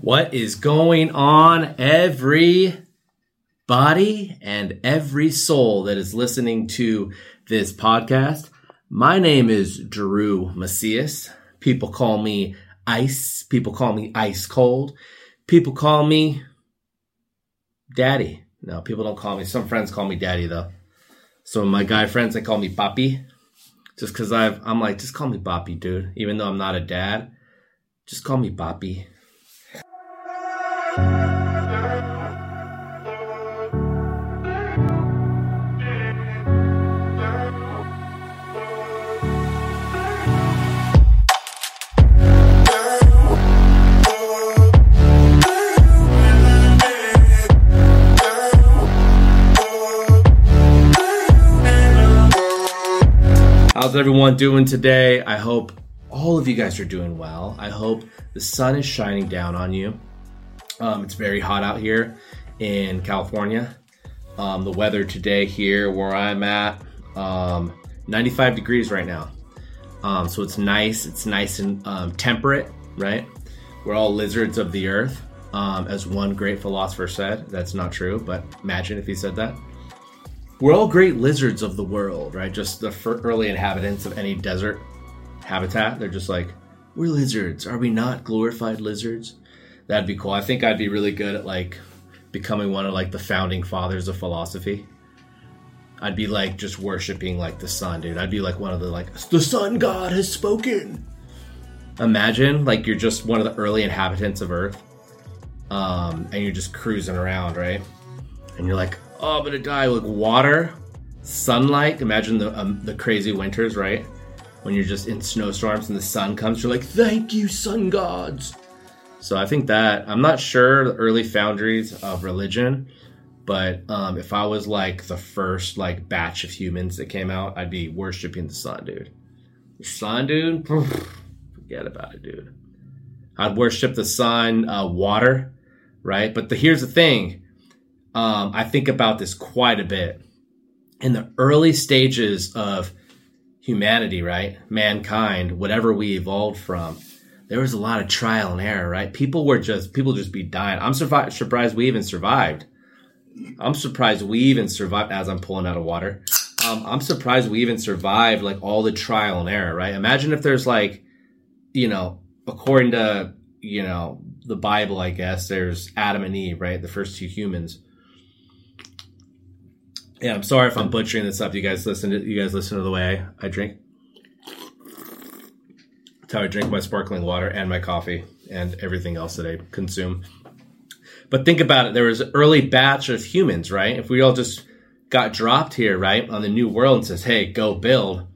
What is going on, everybody and every soul that is listening to this podcast? My name is Drew Macias. People call me Ice. People call me Ice Cold. People call me Daddy. No, people don't call me. Some friends call me Daddy though. So my guy friends, they call me Papi. Just cause I've, I'm like, just call me Papi, dude. Even though I'm not a dad, just call me Papi. How's everyone doing today? I hope all of you guys are doing well. I hope the sun is shining down on you. Um, it's very hot out here in California. Um, the weather today here where I'm at, um, 95 degrees right now. Um, so it's nice. It's nice and um, temperate, right? We're all lizards of the earth, um, as one great philosopher said. That's not true, but imagine if he said that we're all great lizards of the world, right? Just the early inhabitants of any desert habitat. They're just like, we're lizards. Are we not glorified lizards? That'd be cool. I think I'd be really good at like becoming one of like the founding fathers of philosophy. I'd be like just worshiping like the sun, dude. I'd be like one of the like the sun god has spoken. Imagine like you're just one of the early inhabitants of Earth, um, and you're just cruising around, right? And you're like, oh, I'm gonna die. Like water, sunlight. Imagine the um, the crazy winters, right? When you're just in snowstorms and the sun comes, you're like, thank you, sun gods. So I think that I'm not sure the early foundries of religion, but um, if I was like the first like batch of humans that came out, I'd be worshiping the sun, dude. The sun, dude. Forget about it, dude. I'd worship the sun, uh, water, right? But the, here's the thing um, I think about this quite a bit. In the early stages of humanity, right? Mankind, whatever we evolved from, there was a lot of trial and error, right? People were just, people just be dying. I'm survi- surprised we even survived. I'm surprised we even survived as I'm pulling out of water. Um, I'm surprised we even survived like all the trial and error, right? Imagine if there's like, you know, according to, you know, the Bible, I guess, there's Adam and Eve, right? The first two humans yeah, I'm sorry if I'm butchering this up. You guys listen to you guys listen to the way I, drink. That's how I drink my sparkling water and my coffee and everything else that I consume. But think about it. There was an early batch of humans, right? If we all just got dropped here, right, on the new world and says, hey, go build.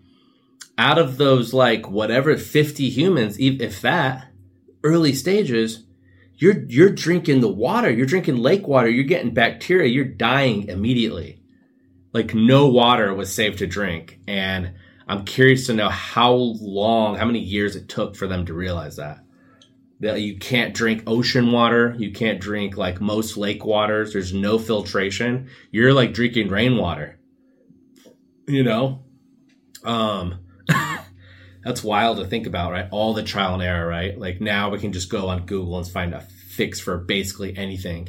Out of those, like, whatever, 50 humans, if that, early stages, you're, you're drinking the water. You're drinking lake water. You're getting bacteria. You're dying immediately like no water was safe to drink. And I'm curious to know how long, how many years it took for them to realize that. That you can't drink ocean water, you can't drink like most lake waters, there's no filtration. You're like drinking rainwater. You know? Um that's wild to think about, right? All the trial and error, right? Like now we can just go on Google and find a fix for basically anything.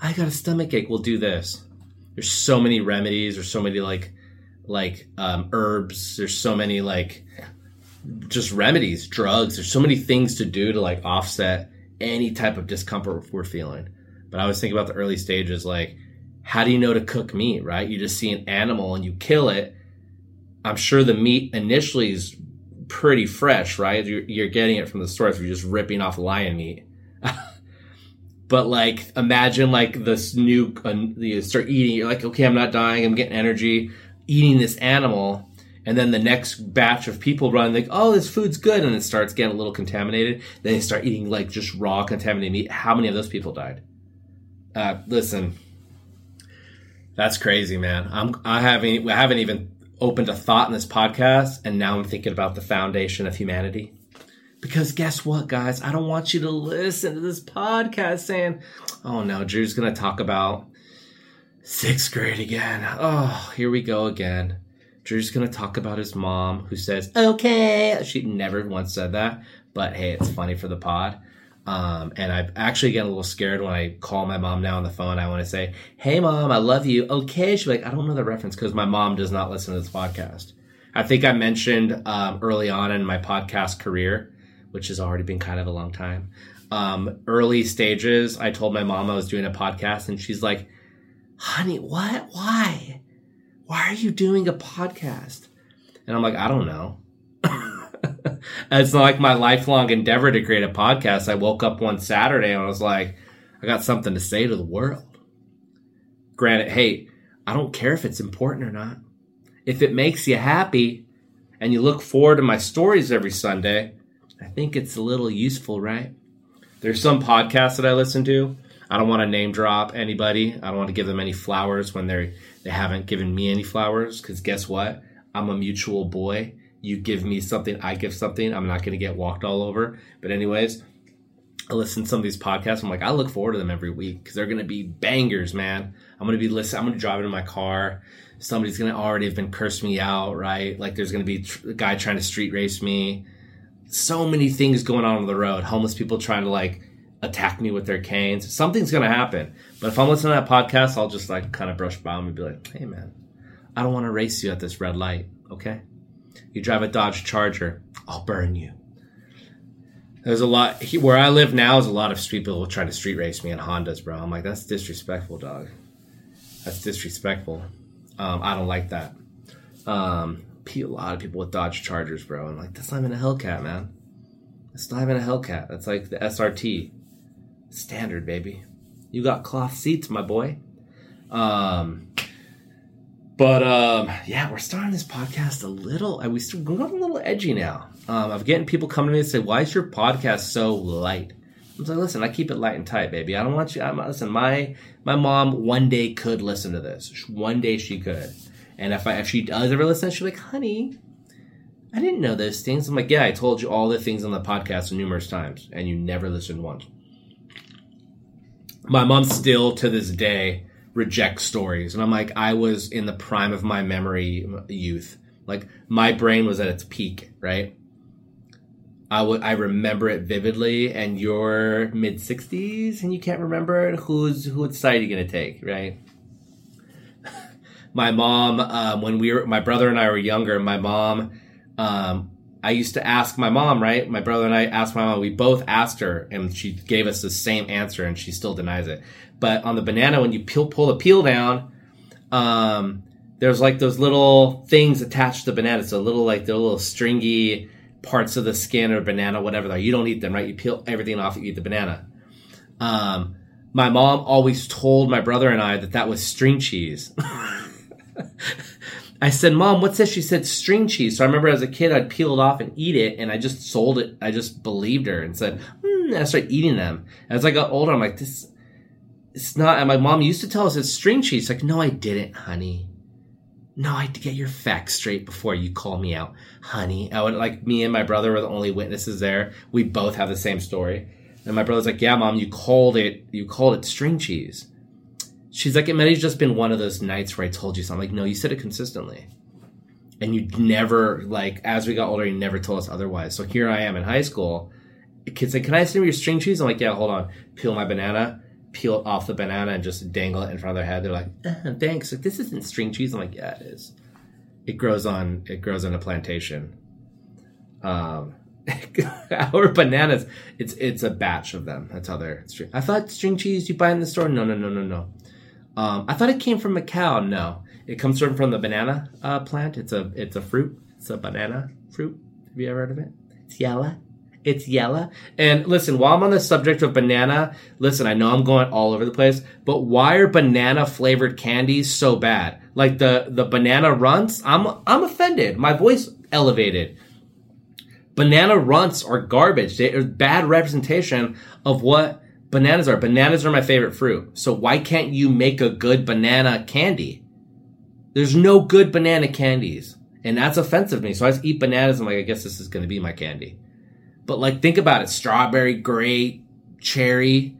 I got a stomach ache, we'll do this there's so many remedies. There's so many like like um, herbs. There's so many like just remedies drugs. There's so many things to do to like offset any type of discomfort we're feeling. But i was thinking about the early stages like how do you know to cook meat right? You just see an animal and you kill it. I'm sure the meat initially is pretty fresh right? You're, you're getting it from the source. You're just ripping off lion meat but like imagine like this new uh, you start eating you're like okay i'm not dying i'm getting energy eating this animal and then the next batch of people run like oh this food's good and it starts getting a little contaminated. Then they start eating like just raw contaminated meat. How many of those people died? Uh, listen. That's crazy man. I'm i haven't i haven't even opened a thought in this podcast and now i'm thinking about the foundation of humanity because guess what, guys? I don't want you to listen to this podcast saying, oh no, Drew's going to talk about sixth grade again. Oh, here we go again. Drew's going to talk about his mom who says, okay. She never once said that, but hey, it's funny for the pod. Um, and I actually get a little scared when I call my mom now on the phone. I want to say, "Hey, mom, I love you." Okay, she's like, "I don't know the reference because my mom does not listen to this podcast." I think I mentioned um, early on in my podcast career, which has already been kind of a long time. Um, early stages, I told my mom I was doing a podcast, and she's like, "Honey, what? Why? Why are you doing a podcast?" And I'm like, "I don't know." it's not like my lifelong endeavor to create a podcast. I woke up one Saturday and I was like, I got something to say to the world. Granted, hey, I don't care if it's important or not. If it makes you happy and you look forward to my stories every Sunday, I think it's a little useful, right? There's some podcasts that I listen to. I don't want to name drop anybody. I don't want to give them any flowers when they're they haven't given me any flowers because guess what? I'm a mutual boy you give me something, I give something. I'm not going to get walked all over. But anyways, I listen to some of these podcasts. I'm like, I look forward to them every week because they're going to be bangers, man. I'm going to be listening. I'm going to drive in my car. Somebody's going to already have been cursed me out, right? Like there's going to be a guy trying to street race me. So many things going on on the road. Homeless people trying to like attack me with their canes. Something's to happen. But if I'm listening to that podcast, I'll just like kind of brush by them and be like, hey, man, I don't want to race you at this red light. Okay. You drive a Dodge Charger, I'll burn you. There's a lot where I live now. Is a lot of street people trying to street race me in Hondas, bro. I'm like, that's disrespectful, dog. That's disrespectful. Um, I don't like that. Um, a lot of people with Dodge Chargers, bro. I'm like, that's not even a Hellcat, man. It's not even a Hellcat. That's like the SRT standard, baby. You got cloth seats, my boy. Um, but um, yeah, we're starting this podcast a little. We still we're going a little edgy now. Um, I'm getting people coming to me and say, "Why is your podcast so light?" I'm like, "Listen, I keep it light and tight, baby. I don't want you. I'm, listen, my my mom one day could listen to this. One day she could, and if I if she does ever listen, she'll be like, "Honey, I didn't know those things." I'm like, "Yeah, I told you all the things on the podcast numerous times, and you never listened once." My mom still to this day reject stories. And I'm like, I was in the prime of my memory youth. Like my brain was at its peak, right? I would I remember it vividly, and you're mid 60s and you can't remember it. Who's whose side are you gonna take, right? My mom, um, when we were my brother and I were younger, my mom, um, I used to ask my mom, right? My brother and I asked my mom. We both asked her, and she gave us the same answer, and she still denies it. But on the banana, when you peel, pull the peel down, um, there's like those little things attached to the banana. So little like the little stringy parts of the skin or banana, whatever they. You don't eat them, right? You peel everything off. You eat the banana. Um, my mom always told my brother and I that that was string cheese. I said, Mom, what's this? She said, string cheese. So I remember as a kid, I'd peel it off and eat it, and I just sold it. I just believed her and said, mm, I started eating them. As I got older, I'm like, this, it's not. And my mom used to tell us it's string cheese. Like, no, I didn't, honey. No, I get your facts straight before you call me out, honey. I would like me and my brother were the only witnesses there. We both have the same story. And my brother's like, yeah, mom, you called it, you called it string cheese. She's like, it might have just been one of those nights where I told you something. I'm like, no, you said it consistently. And you never, like, as we got older, you never told us otherwise. So here I am in high school. Kids like, can I see your string cheese? I'm like, yeah, hold on. Peel my banana peel off the banana and just dangle it in front of their head. They're like, eh, "Thanks, like this isn't string cheese." I'm like, "Yeah, it is. It grows on it grows on a plantation." Um, our bananas, it's it's a batch of them. That's how they're string. I thought string cheese you buy in the store. No, no, no, no, no. Um, I thought it came from cow. No, it comes from the banana uh, plant. It's a it's a fruit. It's a banana fruit. Have you ever heard of it? It's yellow. It's yellow. And listen, while I'm on the subject of banana, listen, I know I'm going all over the place, but why are banana flavored candies so bad? Like the the banana runts, I'm I'm offended. My voice elevated. Banana runts are garbage. They are bad representation of what bananas are. Bananas are my favorite fruit. So why can't you make a good banana candy? There's no good banana candies. And that's offensive to me. So I just eat bananas. I'm like, I guess this is going to be my candy. But like, think about it: strawberry, grape, cherry,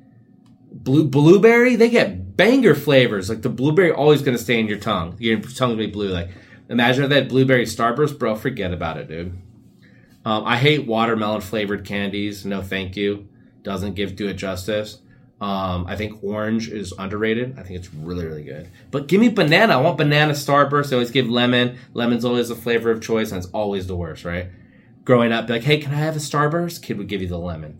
blue, blueberry. They get banger flavors. Like the blueberry always going to stay in your tongue. Your tongue will be blue. Like, imagine that blueberry starburst, bro. Forget about it, dude. Um, I hate watermelon flavored candies. No, thank you. Doesn't give do it justice. Um, I think orange is underrated. I think it's really, really good. But give me banana. I want banana starburst. They always give lemon. Lemon's always a flavor of choice, and it's always the worst, right? Growing up, like, hey, can I have a starburst? Kid would give you the lemon.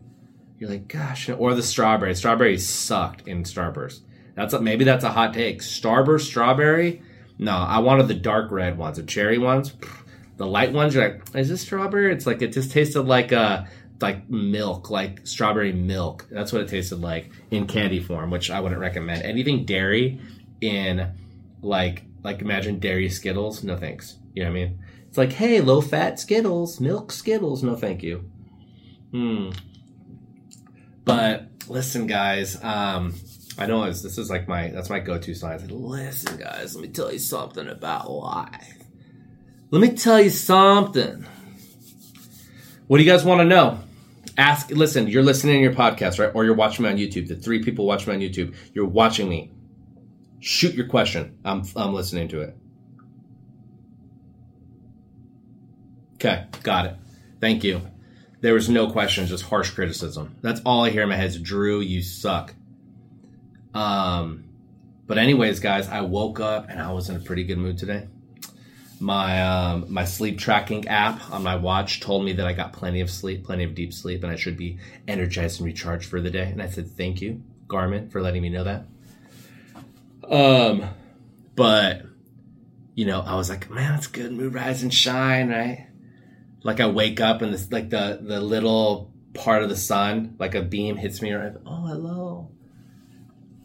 You're like, gosh, or the strawberry. Strawberry sucked in starburst. That's a, maybe that's a hot take. Starburst strawberry. No, I wanted the dark red ones, the cherry ones. The light ones, you're like, is this strawberry? It's like it just tasted like a like milk, like strawberry milk. That's what it tasted like in candy form, which I wouldn't recommend. Anything dairy in like like imagine dairy Skittles, no thanks. You know what I mean? It's like, hey, low fat Skittles, milk Skittles, no thank you. Hmm. But listen, guys, um, I know this is like my that's my go-to sign. Listen, guys, let me tell you something about life. Let me tell you something. What do you guys want to know? Ask listen you're listening to your podcast right? Or you're watching me on youtube. The three people watching me on youtube you're watching me. Shoot your question. I'm, I'm listening to it. Okay got it. Thank you. There was no question just harsh criticism. That's all i hear in my head is drew you suck. Um but anyways guys i woke up and i was in a pretty good mood today my um, my sleep tracking app on my watch told me that I got plenty of sleep, plenty of deep sleep, and I should be energized and recharged for the day. And I said, "Thank you, Garmin, for letting me know that." Um, but you know, I was like, "Man, it's good. Mood rise and shine, right?" Like I wake up and this, like the the little part of the sun, like a beam hits me, right? Oh, hello.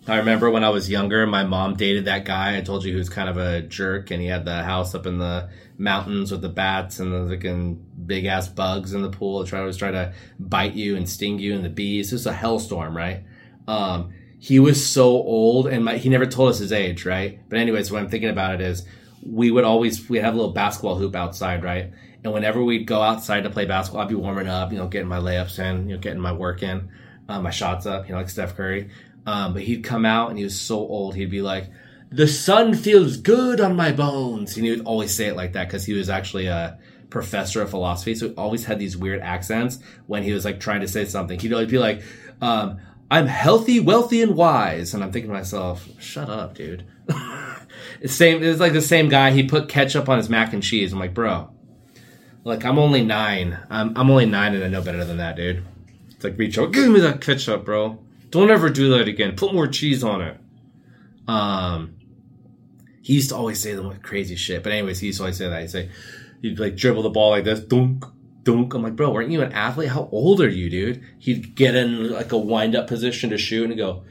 I remember when I was younger, my mom dated that guy. I told you he was kind of a jerk, and he had the house up in the mountains with the bats and the fucking big ass bugs in the pool. Try always try to bite you and sting you, and the bees. It was a hellstorm, right? Um, he was so old, and my, he never told us his age, right? But anyways, what I'm thinking about it is, we would always we'd have a little basketball hoop outside, right? And whenever we'd go outside to play basketball, I'd be warming up, you know, getting my layups in, you know, getting my work in, uh, my shots up, you know, like Steph Curry. Um, but he'd come out and he was so old. He'd be like, "The sun feels good on my bones," and he would always say it like that because he was actually a professor of philosophy. So he always had these weird accents when he was like trying to say something. He'd always be like, um, "I'm healthy, wealthy, and wise," and I'm thinking to myself, "Shut up, dude." it's same. It's like the same guy. He put ketchup on his mac and cheese. I'm like, bro. Like I'm only nine. I'm, I'm only nine and I know better than that, dude. It's like reach out, give me that ketchup, bro. Don't ever do that again. Put more cheese on it. Um, he used to always say the crazy shit. But anyways, he used to always say that. He'd say, he'd like dribble the ball like this, dunk, dunk. I'm like, bro, weren't you an athlete? How old are you, dude? He'd get in like a wind up position to shoot and go.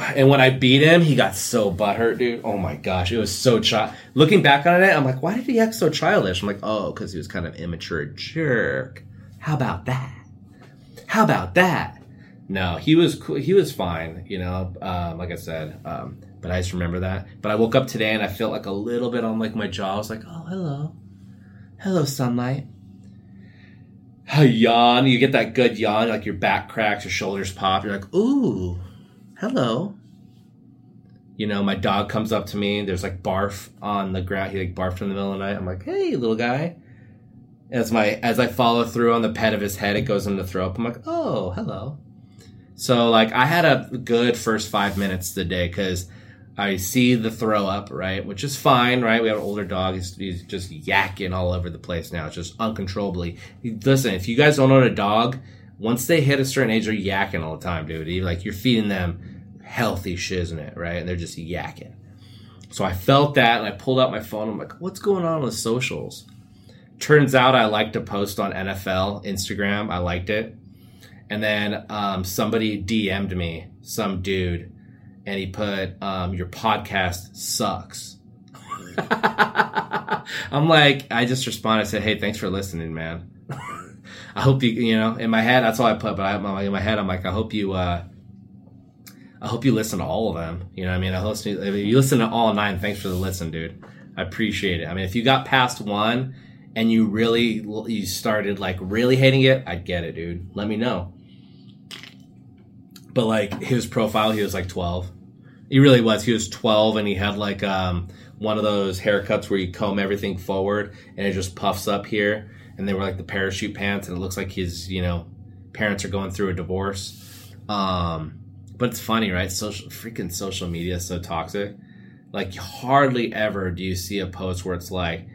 And when I beat him, he got so butthurt, dude. Oh my gosh, it was so child. Looking back on it, I'm like, why did he act so childish? I'm like, oh, because he was kind of immature jerk. How about that? How about that? No, he was cool. He was fine, you know. Um, like I said, um, but I just remember that. But I woke up today and I felt like a little bit on like my jaw. I was like, oh, hello, hello, sunlight. A yawn. You get that good yawn, like your back cracks, your shoulders pop. You're like, ooh, hello. You know, my dog comes up to me. There's like barf on the ground. He like barfed in the middle of the night. I'm like, hey, little guy. As my as I follow through on the pet of his head, it goes into the throat. I'm like, oh, hello. So like I had a good first five minutes of the day because I see the throw up, right, which is fine, right? We have an older dog; he's, he's just yakking all over the place now, It's just uncontrollably. Listen, if you guys don't own a dog, once they hit a certain age, they're yakking all the time, dude. You, like you're feeding them healthy shiznit, right? And they're just yakking. So I felt that, and I pulled out my phone. I'm like, what's going on with socials? Turns out I like to post on NFL Instagram. I liked it and then um, somebody DM'd me, some dude, and he put, um, "Your podcast sucks." I'm like, I just responded, I said, "Hey, thanks for listening, man." I hope you, you know, in my head, that's all I put. But I, in my head, I'm like, I hope you, uh, I hope you listen to all of them. You know, I mean, I listen. To, if you listen to all nine, thanks for the listen, dude. I appreciate it. I mean, if you got past one and you really you started like really hating it, I get it, dude. Let me know but like his profile, he was like 12. He really was. He was 12 and he had like um, one of those haircuts where you comb everything forward and it just puffs up here. And they were like the parachute pants and it looks like he's, you know, parents are going through a divorce. Um, but it's funny, right? Social freaking social media is so toxic. Like hardly ever do you see a post where it's like,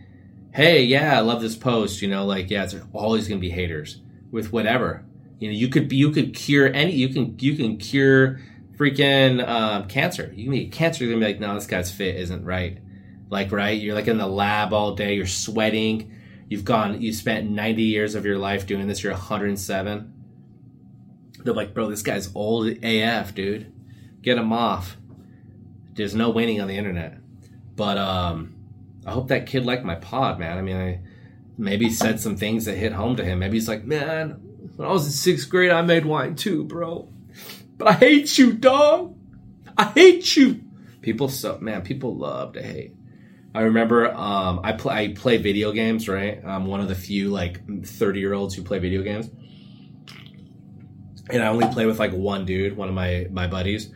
"Hey, yeah, I love this post." You know, like yeah, it's always gonna be haters with whatever. You know, you could you could cure any, you can you can cure freaking um, cancer. You can be cancer. You're gonna be like, no, this guy's fit isn't right. Like right, you're like in the lab all day. You're sweating. You've gone. You spent 90 years of your life doing this. You're 107. They're like, bro, this guy's old AF, dude. Get him off. There's no winning on the internet. But um, I hope that kid liked my pod, man. I mean, I maybe said some things that hit home to him. Maybe he's like, man, when I was in sixth grade, I made wine too, bro. But I hate you, dog. I hate you. People so man, people love to hate. I remember um, I play I play video games, right? I'm one of the few like 30 year olds who play video games, and I only play with like one dude, one of my my buddies.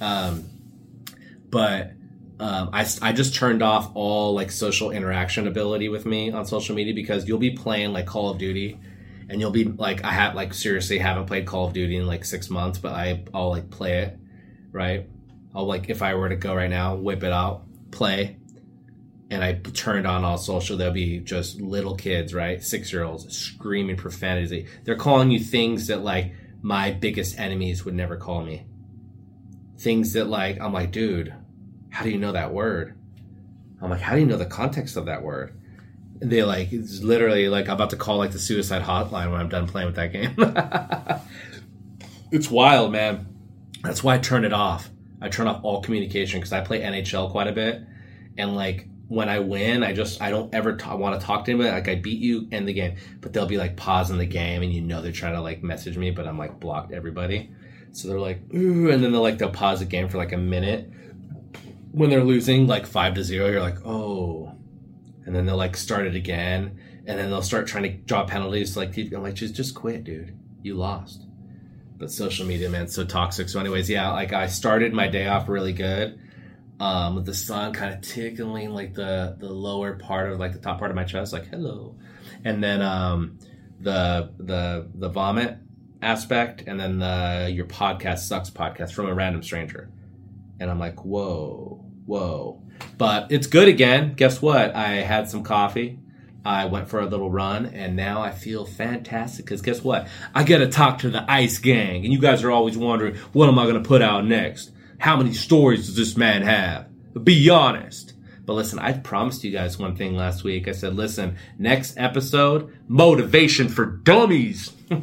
Um, but um, I, I just turned off all like social interaction ability with me on social media because you'll be playing like Call of Duty and you'll be like I have like seriously haven't played Call of Duty in like six months, but I I'll like play it, right? I'll like if I were to go right now, whip it out, play, and I turned on all social. There'll be just little kids, right, six year olds screaming profanity. They're calling you things that like my biggest enemies would never call me. Things that like I'm like, dude, how do you know that word? I'm like, how do you know the context of that word? They like it's literally like I'm about to call like the suicide hotline when I'm done playing with that game. it's wild, man. That's why I turn it off. I turn off all communication because I play NHL quite a bit, and like when I win, I just I don't ever t- want to talk to anybody. Like I beat you, end the game, but they'll be like pausing the game, and you know they're trying to like message me, but I'm like blocked everybody. So they're like, ooh, and then they'll like they'll pause the game for like a minute, when they're losing like five to zero, you're like, oh, and then they'll like start it again, and then they'll start trying to draw penalties. Like, I'm like, just just quit, dude. You lost. But social media, man, so toxic. So, anyways, yeah, like I started my day off really good, um, with the sun kind of tickling like the the lower part of like the top part of my chest, like hello, and then um, the the the vomit aspect, and then the your podcast sucks podcast from a random stranger, and I'm like, whoa whoa. But it's good again. Guess what? I had some coffee. I went for a little run, and now I feel fantastic. Because guess what? I get to talk to the Ice Gang, and you guys are always wondering, what am I going to put out next? How many stories does this man have? Be honest. But listen, I promised you guys one thing last week. I said, listen, next episode, motivation for dummies.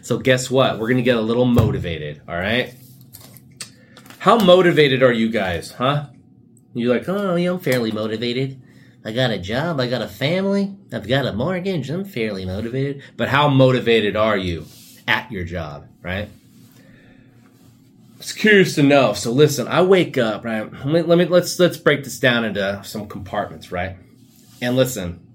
so guess what? We're going to get a little motivated, all right? How motivated are you guys, huh? You're like, oh, yeah, I'm fairly motivated. I got a job, I got a family, I've got a mortgage, I'm fairly motivated. But how motivated are you at your job, right? It's curious to know. So listen, I wake up, right? Let let me let's let's break this down into some compartments, right? And listen,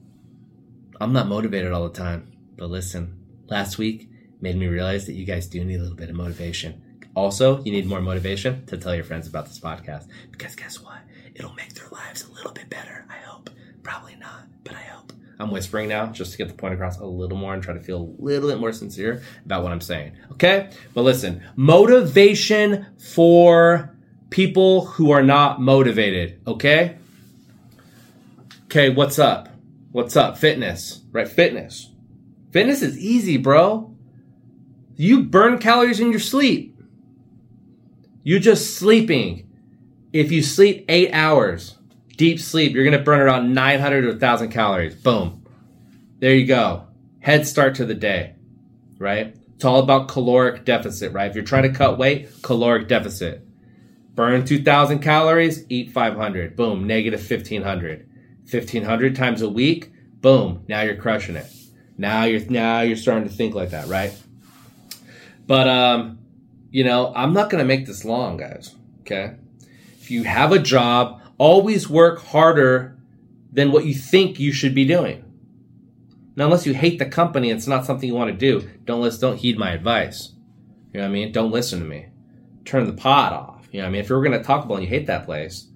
I'm not motivated all the time, but listen, last week made me realize that you guys do need a little bit of motivation. Also, you need more motivation to tell your friends about this podcast because guess what? It'll make their lives a little bit better. I hope. Probably not, but I hope. I'm whispering now just to get the point across a little more and try to feel a little bit more sincere about what I'm saying. Okay? But listen, motivation for people who are not motivated. Okay? Okay, what's up? What's up? Fitness, right? Fitness. Fitness is easy, bro. You burn calories in your sleep. You're just sleeping. If you sleep eight hours, deep sleep, you're going to burn around 900 to 1,000 calories. Boom. There you go. Head start to the day, right? It's all about caloric deficit, right? If you're trying to cut weight, caloric deficit. Burn 2,000 calories, eat 500. Boom, negative 1,500. 1,500 times a week, boom, now you're crushing it. Now you're now you're starting to think like that, right? But um, you know, I'm not going to make this long, guys. Okay. If you have a job, always work harder than what you think you should be doing. Now, unless you hate the company, it's not something you want to do. Don't listen, don't heed my advice. You know what I mean? Don't listen to me. Turn the pot off. You know what I mean? If you're going to talk about and you hate that place,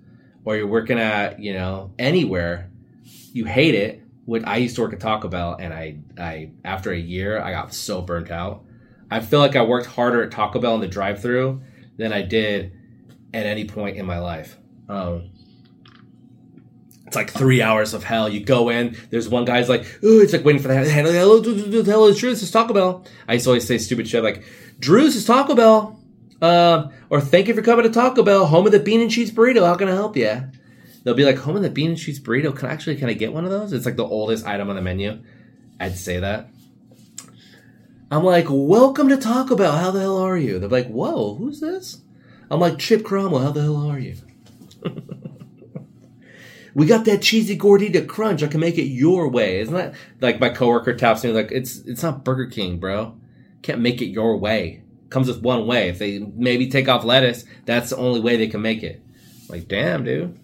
or you're working at, you know, anywhere, you hate it, when I used to work at Taco Bell, and I, I after a year, I got so burnt out. I feel like I worked harder at Taco Bell in the drive-through than I did at any point in my life. Um, it's like three hours of hell. You go in, there's one guy's like, oh, it's like waiting for the handle. Hello, hello, it's Drew. This is Taco Bell. I used to always say stupid shit like, Drew's is Taco Bell. Uh, or thank you for coming to Taco Bell, home of the bean and cheese burrito. How can I help you? They'll be like, home of the bean and cheese burrito. Can I actually can I get one of those? It's like the oldest item on the menu. I'd say that. I'm like, welcome to Taco Bell. How the hell are you? They're like, whoa, who's this? I'm like, Chip Cromwell. How the hell are you? we got that cheesy gordita crunch. I can make it your way. Isn't that like my coworker taps me like it's it's not Burger King, bro. Can't make it your way. Comes with one way. If they maybe take off lettuce, that's the only way they can make it. Like, damn, dude.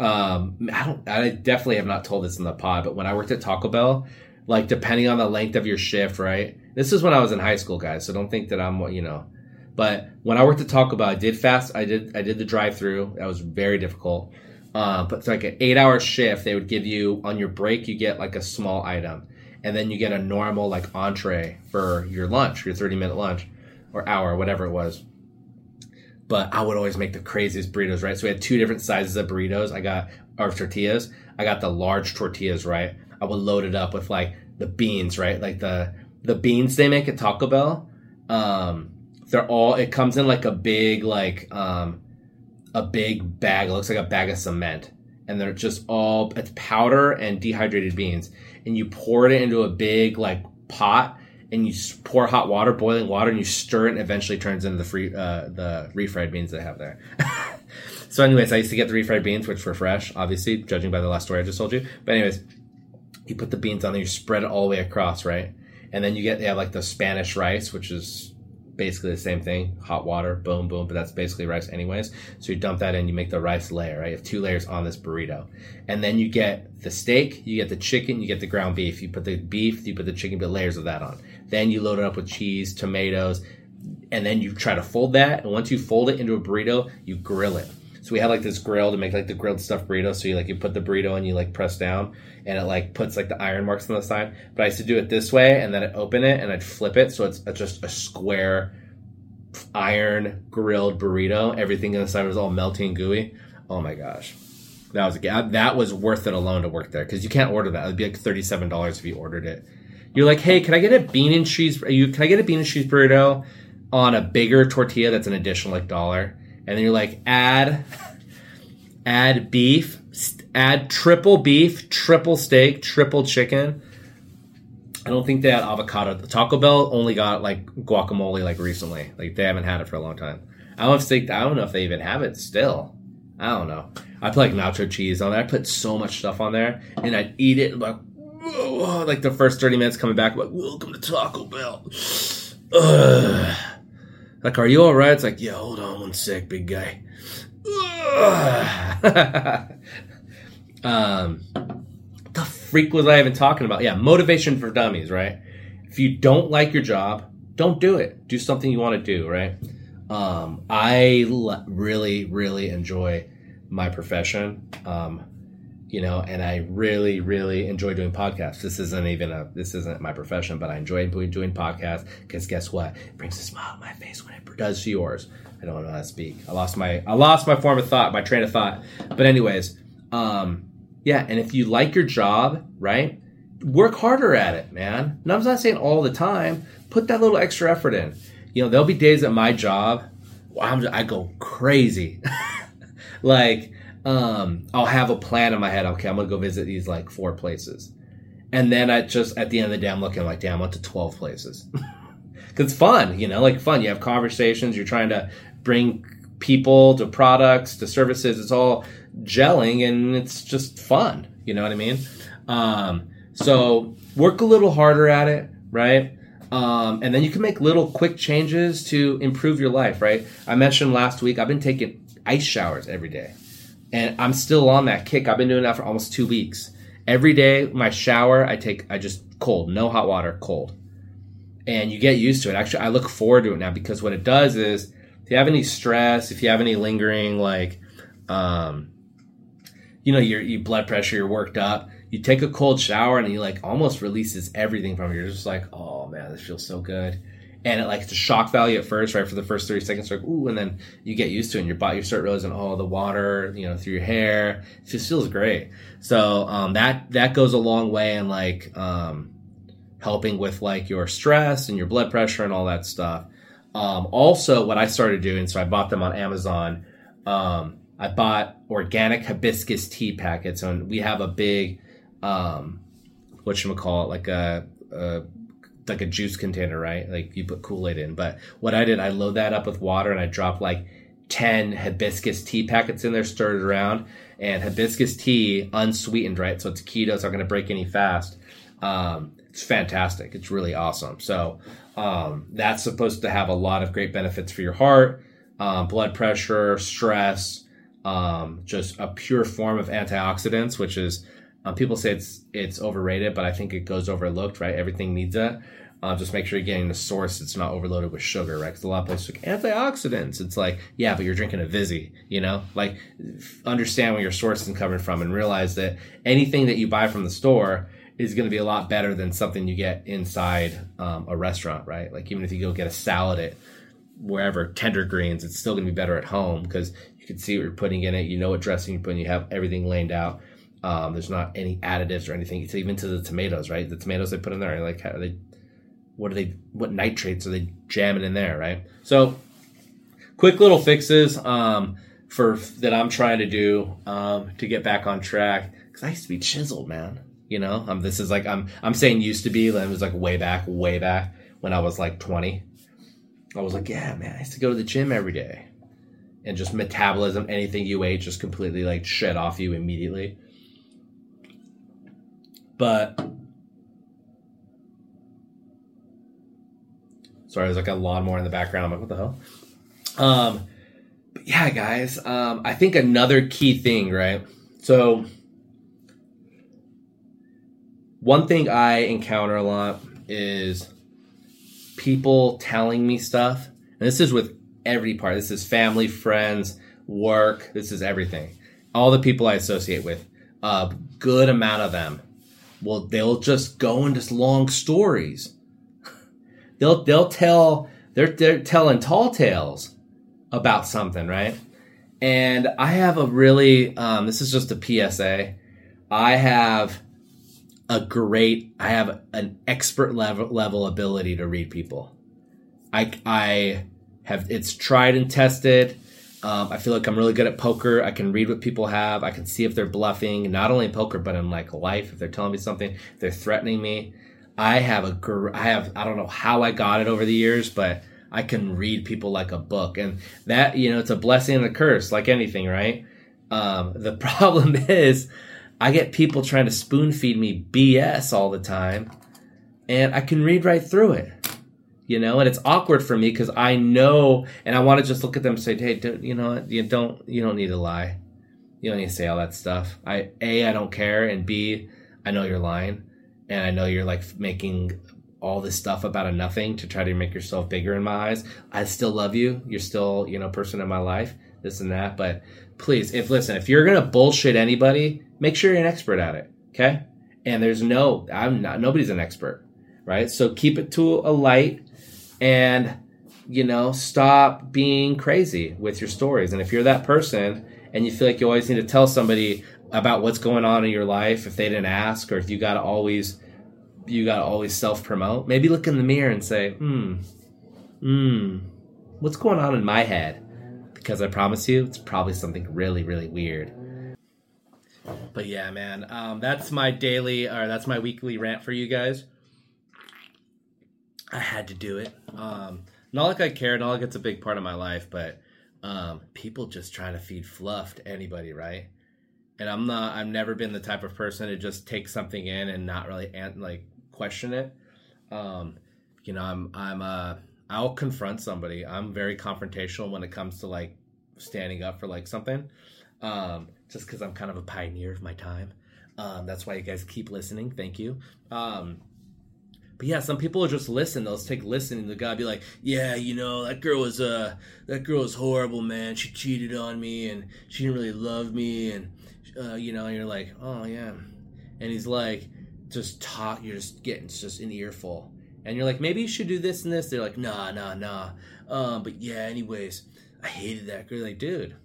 Um, I don't. I definitely have not told this in the pod, but when I worked at Taco Bell, like depending on the length of your shift, right? This is when I was in high school, guys. So don't think that I'm, you know. But when I worked at Taco Bell, I did fast. I did. I did the drive-through. That was very difficult. Uh, but it's like an eight-hour shift. They would give you on your break. You get like a small item, and then you get a normal like entree for your lunch, your thirty-minute lunch or hour, whatever it was but I would always make the craziest burritos, right? So we had two different sizes of burritos. I got our tortillas. I got the large tortillas, right? I would load it up with like the beans, right? Like the the beans they make at Taco Bell. Um, they're all it comes in like a big like um, a big bag. It looks like a bag of cement, and they're just all it's powder and dehydrated beans, and you pour it into a big like pot and you pour hot water, boiling water, and you stir it, and eventually turns into the free uh, the refried beans they have there. so, anyways, I used to get the refried beans, which were fresh, obviously, judging by the last story I just told you. But anyways, you put the beans on there, you spread it all the way across, right? And then you get they have like the Spanish rice, which is basically the same thing. Hot water, boom, boom, but that's basically rice anyways. So you dump that in, you make the rice layer, right? You have two layers on this burrito. And then you get the steak, you get the chicken, you get the ground beef. You put the beef, you put the chicken, put layers of that on. Then you load it up with cheese, tomatoes, and then you try to fold that. And once you fold it into a burrito, you grill it. So we had like this grill to make like the grilled stuffed burrito. So you like you put the burrito and you like press down and it like puts like the iron marks on the side. But I used to do it this way and then I'd open it and I'd flip it so it's just a square iron grilled burrito. Everything inside was all melty and gooey. Oh my gosh. That was that was worth it alone to work there because you can't order that. It'd be like thirty seven dollars if you ordered it you're like, hey, can I get a bean and cheese? You can I get a bean and cheese burrito on a bigger tortilla that's an additional like dollar? And then you're like, add, add beef, add triple beef, triple steak, triple chicken. I don't think they had avocado. The Taco Bell only got like guacamole like recently. Like they haven't had it for a long time. I don't think I don't know if they even have it still. I don't know. I put like nacho cheese on there. I put so much stuff on there, and I'd eat it like oh, like the first 30 minutes coming back, like, welcome to Taco Bell. Ugh. Like, are you all right? It's like, yeah, hold on one sec, big guy. um, the freak was I even talking about? Yeah, motivation for dummies, right? If you don't like your job, don't do it. Do something you want to do, right? Um, I l- really, really enjoy my profession. Um, you know, and I really, really enjoy doing podcasts. This isn't even a, this isn't my profession, but I enjoy doing podcasts because guess what? It brings a smile on my face when it does to yours. I don't know how to speak. I lost my, I lost my form of thought, my train of thought. But anyways, um, yeah. And if you like your job, right, work harder at it, man. And I'm not saying all the time. Put that little extra effort in. You know, there'll be days at my job, I go crazy, like um, I'll have a plan in my head. Okay, I'm gonna go visit these like four places, and then I just at the end of the day, I'm looking like, damn, I went to twelve places. Cause it's fun, you know, like fun. You have conversations. You're trying to bring people to products to services. It's all gelling, and it's just fun. You know what I mean? Um, so work a little harder at it, right? Um, and then you can make little quick changes to improve your life, right? I mentioned last week I've been taking ice showers every day and I'm still on that kick. I've been doing that for almost two weeks. Every day, my shower, I take, I just cold, no hot water, cold. And you get used to it. Actually, I look forward to it now because what it does is, if you have any stress, if you have any lingering, like, um, you know, your, your blood pressure, you're worked up, you take a cold shower and you like almost releases everything from you. You're just like, oh man, this feels so good. And it like it's a shock value at first, right? For the first 30 seconds, like, ooh, and then you get used to it and your body, you start realizing, oh, the water, you know, through your hair, it just feels great. So, um, that, that goes a long way in like, um, helping with like your stress and your blood pressure and all that stuff. Um, also, what I started doing, so I bought them on Amazon. Um, I bought organic hibiscus tea packets, and we have a big, um, what should we call it, like a, a like a juice container, right? Like you put Kool Aid in. But what I did, I load that up with water, and I dropped like ten hibiscus tea packets in there, stirred it around, and hibiscus tea unsweetened, right? So it's keto, it's not going to break any fast. Um, it's fantastic. It's really awesome. So um, that's supposed to have a lot of great benefits for your heart, um, blood pressure, stress, um, just a pure form of antioxidants, which is um, people say it's it's overrated, but I think it goes overlooked. Right, everything needs it. Uh, just make sure you're getting the source. It's not overloaded with sugar, right? Because a lot of places like antioxidants. It's like, yeah, but you're drinking a Vizzy, you know. Like, understand where your source is coming from, and realize that anything that you buy from the store is going to be a lot better than something you get inside um, a restaurant, right? Like even if you go get a salad at wherever tender greens, it's still going to be better at home because can see what you're putting in it. You know what dressing you're putting. You have everything laid out. Um, there's not any additives or anything. It's even to the tomatoes, right? The tomatoes they put in there, like how they, what are they, what nitrates are they jamming in there, right? So, quick little fixes um, for that I'm trying to do um, to get back on track because I used to be chiseled, man. You know, um, this is like I'm I'm saying used to be. It was like way back, way back when I was like 20. I was like, yeah, man, I used to go to the gym every day, and just metabolism, anything you ate, just completely like shed off you immediately. But sorry, there's like a lawnmower in the background. I'm like, what the hell? Um, but yeah, guys. Um, I think another key thing, right? So one thing I encounter a lot is people telling me stuff, and this is with every part. This is family, friends, work. This is everything. All the people I associate with, a good amount of them, well, they'll just go into long stories. they'll they'll tell they're they're telling tall tales about something, right? And I have a really um, this is just a PSA. I have a great I have an expert level level ability to read people. I I have it's tried and tested. Um, I feel like I'm really good at poker. I can read what people have. I can see if they're bluffing, not only in poker but in like life. If they're telling me something, they're threatening me. I have a gr- I have I don't know how I got it over the years, but I can read people like a book, and that you know it's a blessing and a curse, like anything, right? Um, the problem is I get people trying to spoon feed me BS all the time, and I can read right through it. You know, and it's awkward for me because I know, and I want to just look at them and say, "Hey, don't, you know, you don't, you don't need to lie. You don't need to say all that stuff." I a, I don't care, and b, I know you're lying, and I know you're like making all this stuff about a nothing to try to make yourself bigger in my eyes. I still love you. You're still, you know, person in my life, this and that. But please, if listen, if you're gonna bullshit anybody, make sure you're an expert at it. Okay. And there's no, I'm not, nobody's an expert, right? So keep it to a light and, you know, stop being crazy with your stories. And if you're that person and you feel like you always need to tell somebody about what's going on in your life if they didn't ask, or if you got to always, you got to always self promote, maybe look in the mirror and say, hmm, hmm, what's going on in my head? Because I promise you, it's probably something really, really weird but yeah, man, um, that's my daily or that's my weekly rant for you guys. I had to do it. Um, not like I care, not like it's a big part of my life, but um, people just trying to feed fluff to anybody, right? And I'm not. I've never been the type of person to just take something in and not really like question it. Um, you know, I'm I'm uh I'll confront somebody. I'm very confrontational when it comes to like standing up for like something. Um, just because I'm kind of a pioneer of my time. Um, that's why you guys keep listening. Thank you. Um, but yeah, some people will just listen. They'll take listening. The guy be like, "Yeah, you know that girl was uh that girl was horrible, man. She cheated on me, and she didn't really love me, and uh, you know." And you're like, "Oh yeah," and he's like, just talk. You're just getting just an earful, and you're like, maybe you should do this and this. They're like, nah, nah, nah. Um, but yeah, anyways, I hated that girl. Like, dude,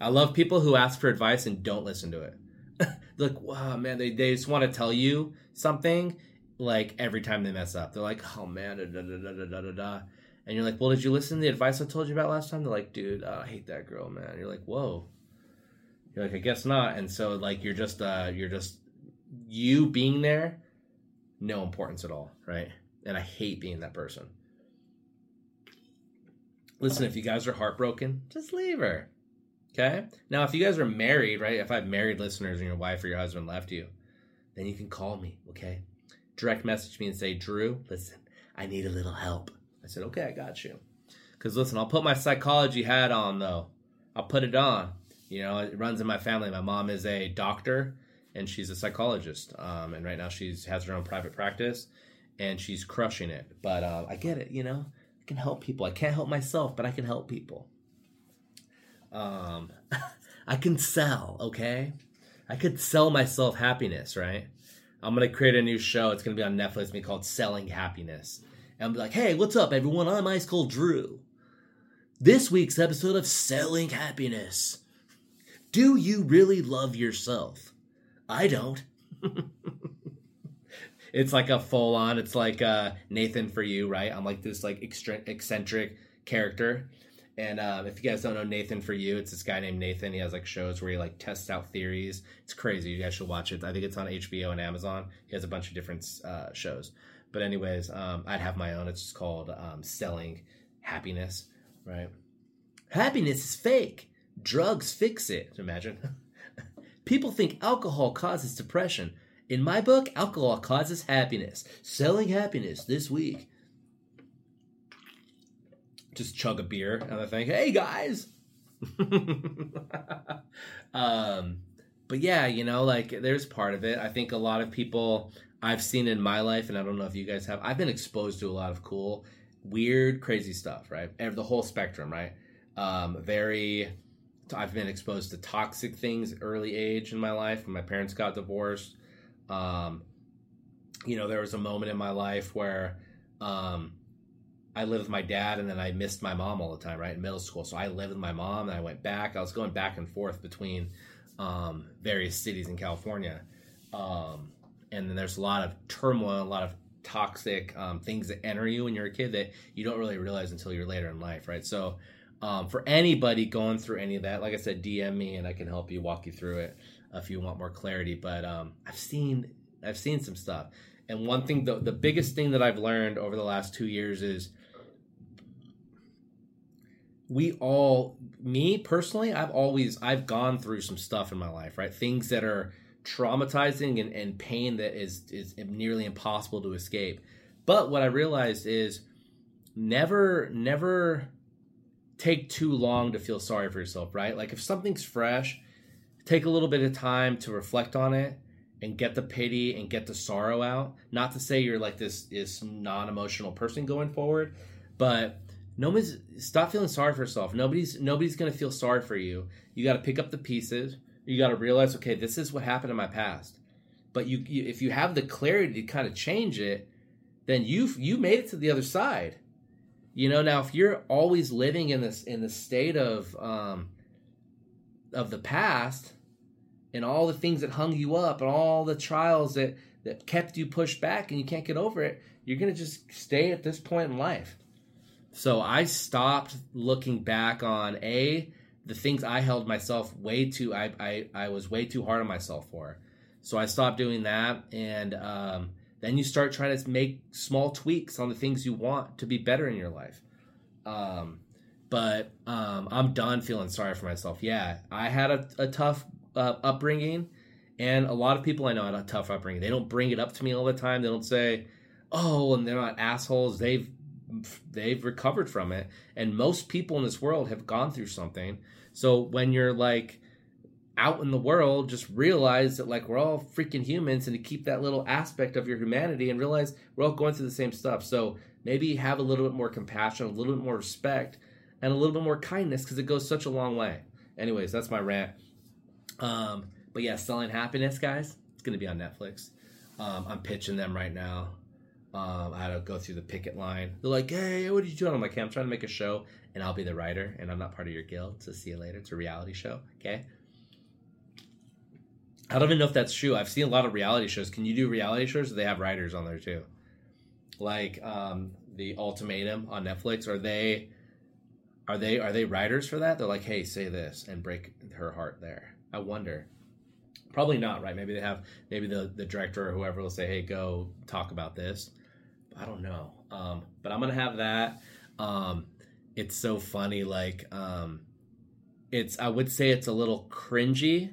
I love people who ask for advice and don't listen to it. Like, wow, man, they, they just want to tell you something like every time they mess up. They're like, oh man, da, da, da, da, da, da, da. And you're like, well, did you listen to the advice I told you about last time? They're like, dude, uh, I hate that girl, man. And you're like, whoa. You're like, I guess not. And so like you're just uh you're just you being there, no importance at all, right? And I hate being that person. Listen, if you guys are heartbroken, just leave her. Okay? Now, if you guys are married, right? If I have married listeners and your wife or your husband left you, then you can call me, okay? Direct message me and say, Drew, listen, I need a little help. I said, okay, I got you. Because listen, I'll put my psychology hat on, though. I'll put it on. You know, it runs in my family. My mom is a doctor and she's a psychologist. Um, and right now she's has her own private practice and she's crushing it. But uh, I get it, you know, I can help people. I can't help myself, but I can help people. Um, I can sell, okay? I could sell myself happiness, right? I'm gonna create a new show. It's gonna be on Netflix. Be called Selling Happiness. And I'll be like, hey, what's up, everyone? I'm Ice Cold Drew. This week's episode of Selling Happiness. Do you really love yourself? I don't. it's like a full on. It's like uh, Nathan for you, right? I'm like this like extra- eccentric character, and um, if you guys don't know Nathan for you, it's this guy named Nathan. He has like shows where he like tests out theories. It's crazy. You guys should watch it. I think it's on HBO and Amazon. He has a bunch of different uh, shows. But anyways, um, I'd have my own. It's just called um, Selling Happiness, right? Happiness is fake. Drugs fix it. Imagine. People think alcohol causes depression. In my book, alcohol causes happiness. Selling happiness this week just chug a beer and I think, hey guys. um, but yeah, you know, like there's part of it. I think a lot of people I've seen in my life, and I don't know if you guys have, I've been exposed to a lot of cool, weird, crazy stuff, right? The whole spectrum, right? Um, very, I've been exposed to toxic things early age in my life when my parents got divorced. Um, you know, there was a moment in my life where, um, I lived with my dad and then I missed my mom all the time, right? In middle school. So I lived with my mom and I went back. I was going back and forth between um, various cities in California. Um, and then there's a lot of turmoil, a lot of toxic um, things that enter you when you're a kid that you don't really realize until you're later in life, right? So um, for anybody going through any of that, like I said, DM me and I can help you walk you through it if you want more clarity. But um, I've seen I've seen some stuff. And one thing, the, the biggest thing that I've learned over the last two years is we all me personally i've always i've gone through some stuff in my life right? Things that are traumatizing and, and pain that is is nearly impossible to escape. But what i realized is never never take too long to feel sorry for yourself right? Like if something's fresh take a little bit of time to reflect on it and get the pity and get the sorrow out. Not to say you're like this this non-emotional person going forward but nobody's stop feeling sorry for yourself. Nobody's nobody's gonna feel sorry for you. You got to pick up the pieces. You got to realize, okay, this is what happened in my past. But you, you, if you have the clarity to kind of change it, then you you made it to the other side. You know, now if you're always living in this in the state of um, of the past and all the things that hung you up and all the trials that that kept you pushed back and you can't get over it, you're gonna just stay at this point in life so I stopped looking back on a the things I held myself way too I I, I was way too hard on myself for. So I stopped doing that, and um, then you start trying to make small tweaks on the things you want to be better in your life. Um, but um, I'm done feeling sorry for myself. Yeah, I had a, a tough uh, upbringing, and a lot of people I know had a tough upbringing. They don't bring it up to me all the time. They don't say, "Oh," and they're not assholes. They've they've recovered from it and most people in this world have gone through something so when you're like out in the world just realize that like we're all freaking humans and to keep that little aspect of your humanity and realize we're all going through the same stuff so maybe have a little bit more compassion a little bit more respect and a little bit more kindness because it goes such a long way anyways that's my rant um but yeah selling happiness guys it's to be on Netflix. Um, I'm pitching them right now. Um, I had to go through the picket line. They're like, "Hey, what are you doing?" I'm like, hey, "I'm trying to make a show, and I'll be the writer, and I'm not part of your guild. So see you later. It's a reality show, okay?" I don't even know if that's true. I've seen a lot of reality shows. Can you do reality shows? They have writers on there too, like um, the Ultimatum on Netflix. Are they? Are they? Are they writers for that? They're like, "Hey, say this and break her heart." There, I wonder. Probably not, right? Maybe they have. Maybe the the director or whoever will say, "Hey, go talk about this." I don't know. Um, but I'm gonna have that. Um, it's so funny. Like, um, it's I would say it's a little cringy,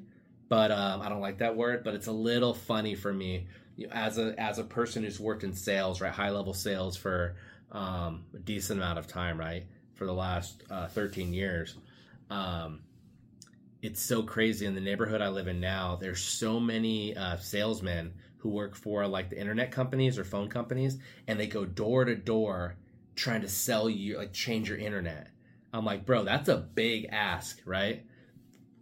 but um, I don't like that word. But it's a little funny for me as a as a person who's worked in sales, right, high level sales for um, a decent amount of time, right, for the last uh, 13 years. Um, it's so crazy in the neighborhood I live in now. There's so many uh, salesmen who work for like the internet companies or phone companies, and they go door to door trying to sell you like change your internet. I'm like, bro, that's a big ask, right?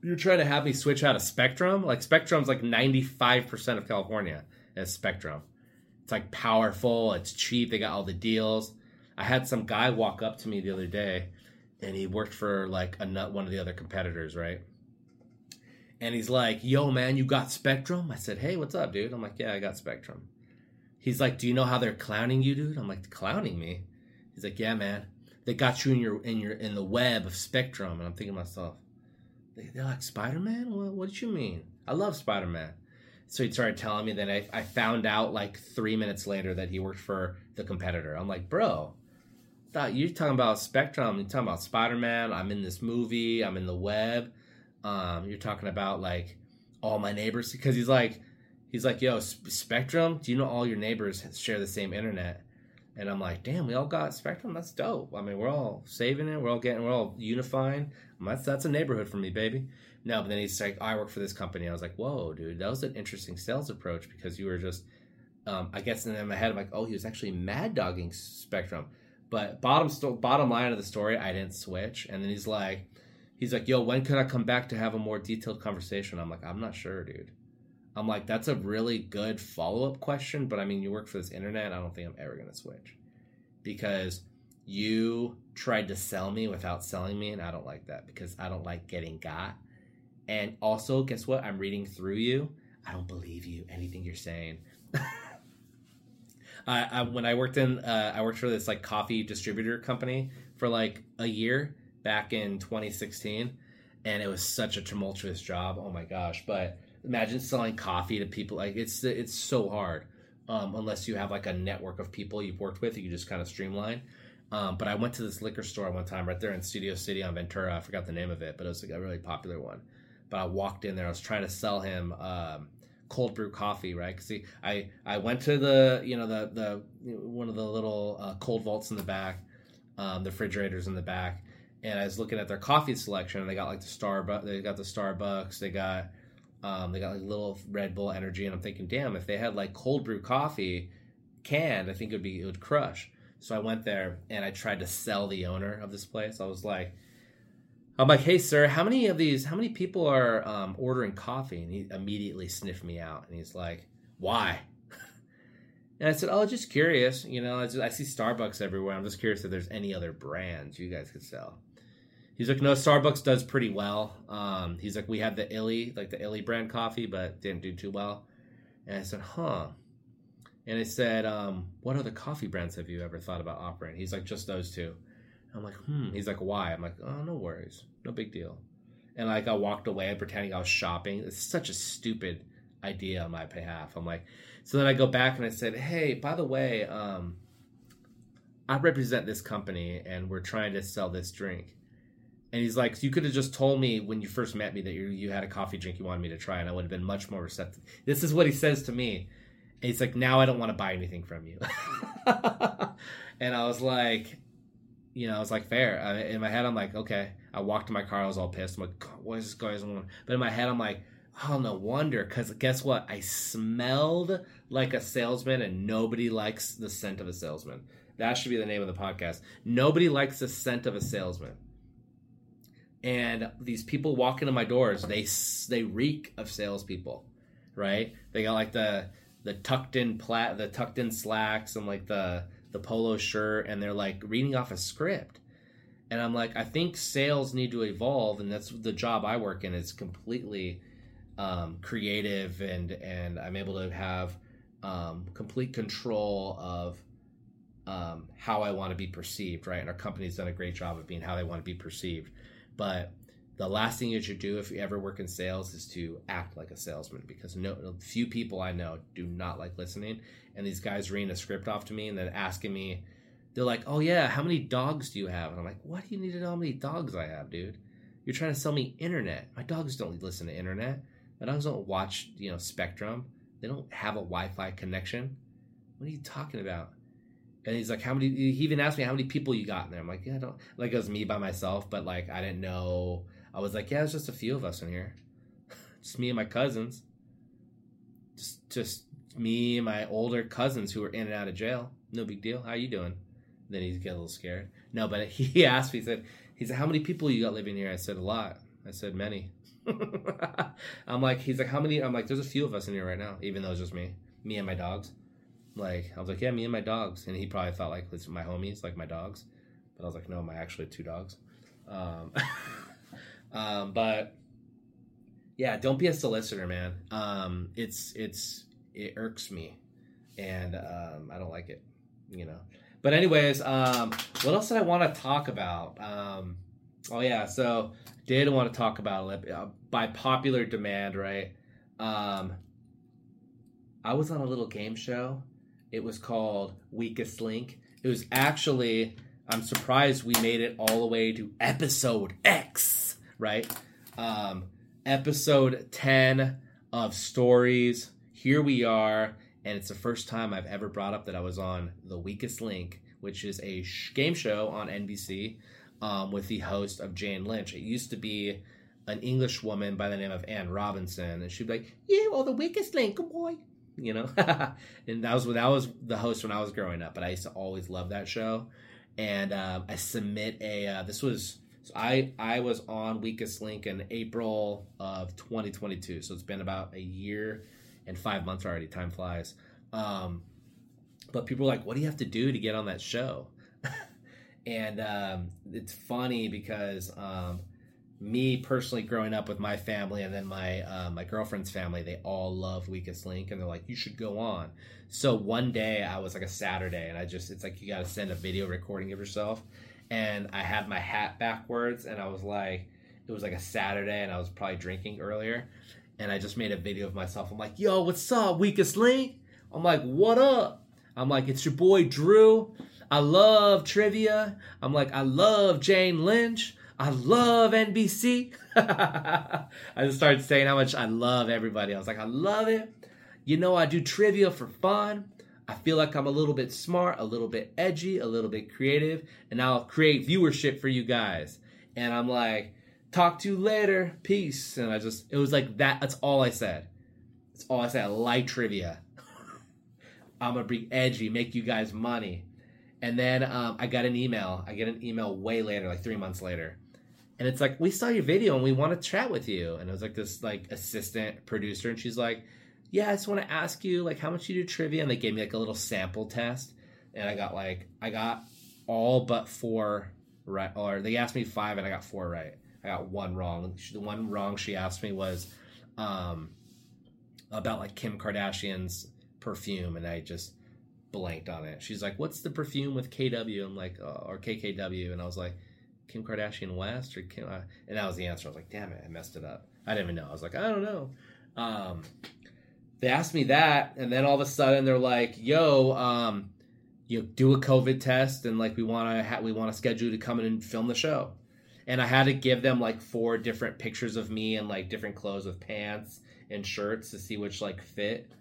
You're trying to have me switch out of Spectrum? Like Spectrum's like 95% of California as Spectrum. It's like powerful, it's cheap, they got all the deals. I had some guy walk up to me the other day and he worked for like a nut one of the other competitors, right? And he's like, "Yo, man, you got Spectrum?" I said, "Hey, what's up, dude?" I'm like, "Yeah, I got Spectrum." He's like, "Do you know how they're clowning you, dude?" I'm like, "Clowning me?" He's like, "Yeah, man. They got you in your in your in the web of Spectrum." And I'm thinking to myself, "They're like Spider Man? What, what did you mean? I love Spider Man." So he started telling me that I, I found out like three minutes later that he worked for the competitor. I'm like, bro, thought you're talking about Spectrum. You're talking about Spider Man. I'm in this movie. I'm in the web. Um, you're talking about like all my neighbors because he's like, he's like, yo, Spectrum. Do you know all your neighbors share the same internet? And I'm like, damn, we all got Spectrum. That's dope. I mean, we're all saving it. We're all getting, we're all unifying. That's that's a neighborhood for me, baby. No, but then he's like, I work for this company. I was like, whoa, dude, that was an interesting sales approach because you were just, um, I guess in my head, I'm like, oh, he was actually mad dogging Spectrum. But bottom sto- bottom line of the story, I didn't switch. And then he's like, he's like, yo, when could I come back to have a more detailed conversation? I'm like, I'm not sure, dude. I'm like, that's a really good follow up question, but I mean, you work for this internet. I don't think I'm ever going to switch because you tried to sell me without selling me, and I don't like that because I don't like getting got. And also, guess what? I'm reading through you. I don't believe you, anything you're saying. I, I, when I worked in, uh, I worked for this like coffee distributor company for like a year back in 2016, and it was such a tumultuous job. Oh my gosh! But imagine selling coffee to people like it's it's so hard um, unless you have like a network of people you've worked with. You just kind of streamline. Um, but I went to this liquor store one time right there in Studio City on Ventura. I forgot the name of it, but it was like a really popular one. But I walked in there. I was trying to sell him um, cold brew coffee, right? Cause see, I I went to the you know the the one of the little uh, cold vaults in the back, um, the refrigerators in the back, and I was looking at their coffee selection. and They got like the Starbucks, they got the Starbucks, they got um, they got like little Red Bull Energy, and I'm thinking, damn, if they had like cold brew coffee canned, I think it would be it would crush. So I went there and I tried to sell the owner of this place. I was like, I'm like, hey, sir, how many of these, how many people are um, ordering coffee? And he immediately sniffed me out. And he's like, why? and I said, oh, just curious. You know, I, just, I see Starbucks everywhere. I'm just curious if there's any other brands you guys could sell. He's like, no, Starbucks does pretty well. Um, he's like, we had the Illy, like the Illy brand coffee, but didn't do too well. And I said, huh. And I said, um, what other coffee brands have you ever thought about operating? He's like, just those two. I'm like, hmm. He's like, why? I'm like, oh, no worries, no big deal. And like, I walked away pretending I was shopping. It's such a stupid idea on my behalf. I'm like, so then I go back and I said, hey, by the way, um, I represent this company and we're trying to sell this drink. And he's like, you could have just told me when you first met me that you you had a coffee drink you wanted me to try, and I would have been much more receptive. This is what he says to me. And he's like, now I don't want to buy anything from you. and I was like, you know, I was like, fair. I, in my head, I'm like, okay. I walked to my car. I was all pissed. I'm like, what is this guy's on? But in my head, I'm like, oh, no wonder. Because guess what? I smelled like a salesman, and nobody likes the scent of a salesman. That should be the name of the podcast. Nobody likes the scent of a salesman. And these people walk into my doors, they they reek of salespeople. right? They got like the the tucked in plat, the tucked in slacks, and like the the polo shirt, and they're like reading off a script. And I'm like, I think sales need to evolve, and that's the job I work in. It's completely um, creative, and and I'm able to have um, complete control of um, how I want to be perceived, right? And our company's done a great job of being how they want to be perceived. But the last thing you should do if you ever work in sales is to act like a salesman because no few people I know do not like listening. And these guys reading a script off to me and then asking me, they're like, "Oh yeah, how many dogs do you have?" And I'm like, "Why do you need to know how many dogs I have, dude? You're trying to sell me internet. My dogs don't listen to internet. My dogs don't watch, you know, Spectrum. They don't have a Wi-Fi connection. What are you talking about?" And he's like, "How many?" He even asked me how many people you got in there. I'm like, "Yeah, I don't like it was me by myself, but like I didn't know." I was like, "Yeah, it's just a few of us in here, just me and my cousins, just just me and my older cousins who were in and out of jail. No big deal. How you doing?" Then he get a little scared. No, but he asked me. He said, "He said, how many people you got living here?" I said, "A lot." I said, "Many." I'm like, he's like, "How many?" I'm like, "There's a few of us in here right now, even though it's just me, me and my dogs." Like, I was like, "Yeah, me and my dogs," and he probably thought like, "It's my homies, like my dogs," but I was like, "No, my actually two dogs." Um, um, but yeah, don't be a solicitor, man. Um, it's it's it irks me, and um, I don't like it. You know. But anyways, um, what else did I want to talk about? Um, oh yeah, so did want to talk about uh, by popular demand, right? Um, I was on a little game show. It was called Weakest Link. It was actually, I'm surprised we made it all the way to episode X, right? Um, episode 10 of Stories. Here we are and it's the first time I've ever brought up that I was on The Weakest Link, which is a sh- game show on NBC um, with the host of Jane Lynch. It used to be an English woman by the name of Anne Robinson, and she'd be like, "You are the weakest link, boy," you know. and that was that was the host when I was growing up. But I used to always love that show, and um, I submit a. Uh, this was so I I was on Weakest Link in April of 2022, so it's been about a year and five months already. Time flies. Um, but people are like, what do you have to do to get on that show? and um, it's funny because um, me personally growing up with my family and then my uh, my girlfriend's family, they all love Weakest Link and they're like, you should go on. So one day I was like a Saturday and I just it's like you got to send a video recording of yourself, and I had my hat backwards and I was like, it was like a Saturday and I was probably drinking earlier, and I just made a video of myself. I'm like, yo, what's up, weakest link? I'm like, what up? I'm like, it's your boy Drew. I love trivia. I'm like, I love Jane Lynch. I love NBC. I just started saying how much I love everybody. I was like, I love it. You know, I do trivia for fun. I feel like I'm a little bit smart, a little bit edgy, a little bit creative, and I'll create viewership for you guys. And I'm like, talk to you later, peace. And I just, it was like that. That's all I said. That's all I said. I like trivia. I'm gonna be edgy, make you guys money. And then um, I got an email. I get an email way later, like three months later, and it's like, "We saw your video and we want to chat with you." And it was like this like assistant producer, and she's like, "Yeah, I just want to ask you like how much you do trivia." And they gave me like a little sample test, and I got like I got all but four right, or they asked me five, and I got four right. I got one wrong. The one wrong she asked me was um, about like Kim Kardashian's perfume, and I just blanked on it. She's like, "What's the perfume with KW?" I'm like, oh, or KKW, and I was like, Kim Kardashian West or Kim, uh, and that was the answer. I was like, "Damn it, I messed it up." I didn't even know. I was like, "I don't know." Um, they asked me that, and then all of a sudden they're like, "Yo, um, you do a COVID test, and like we want to ha- we want to schedule you to come in and film the show." and I had to give them like four different pictures of me and like different clothes with pants and shirts to see which like fit.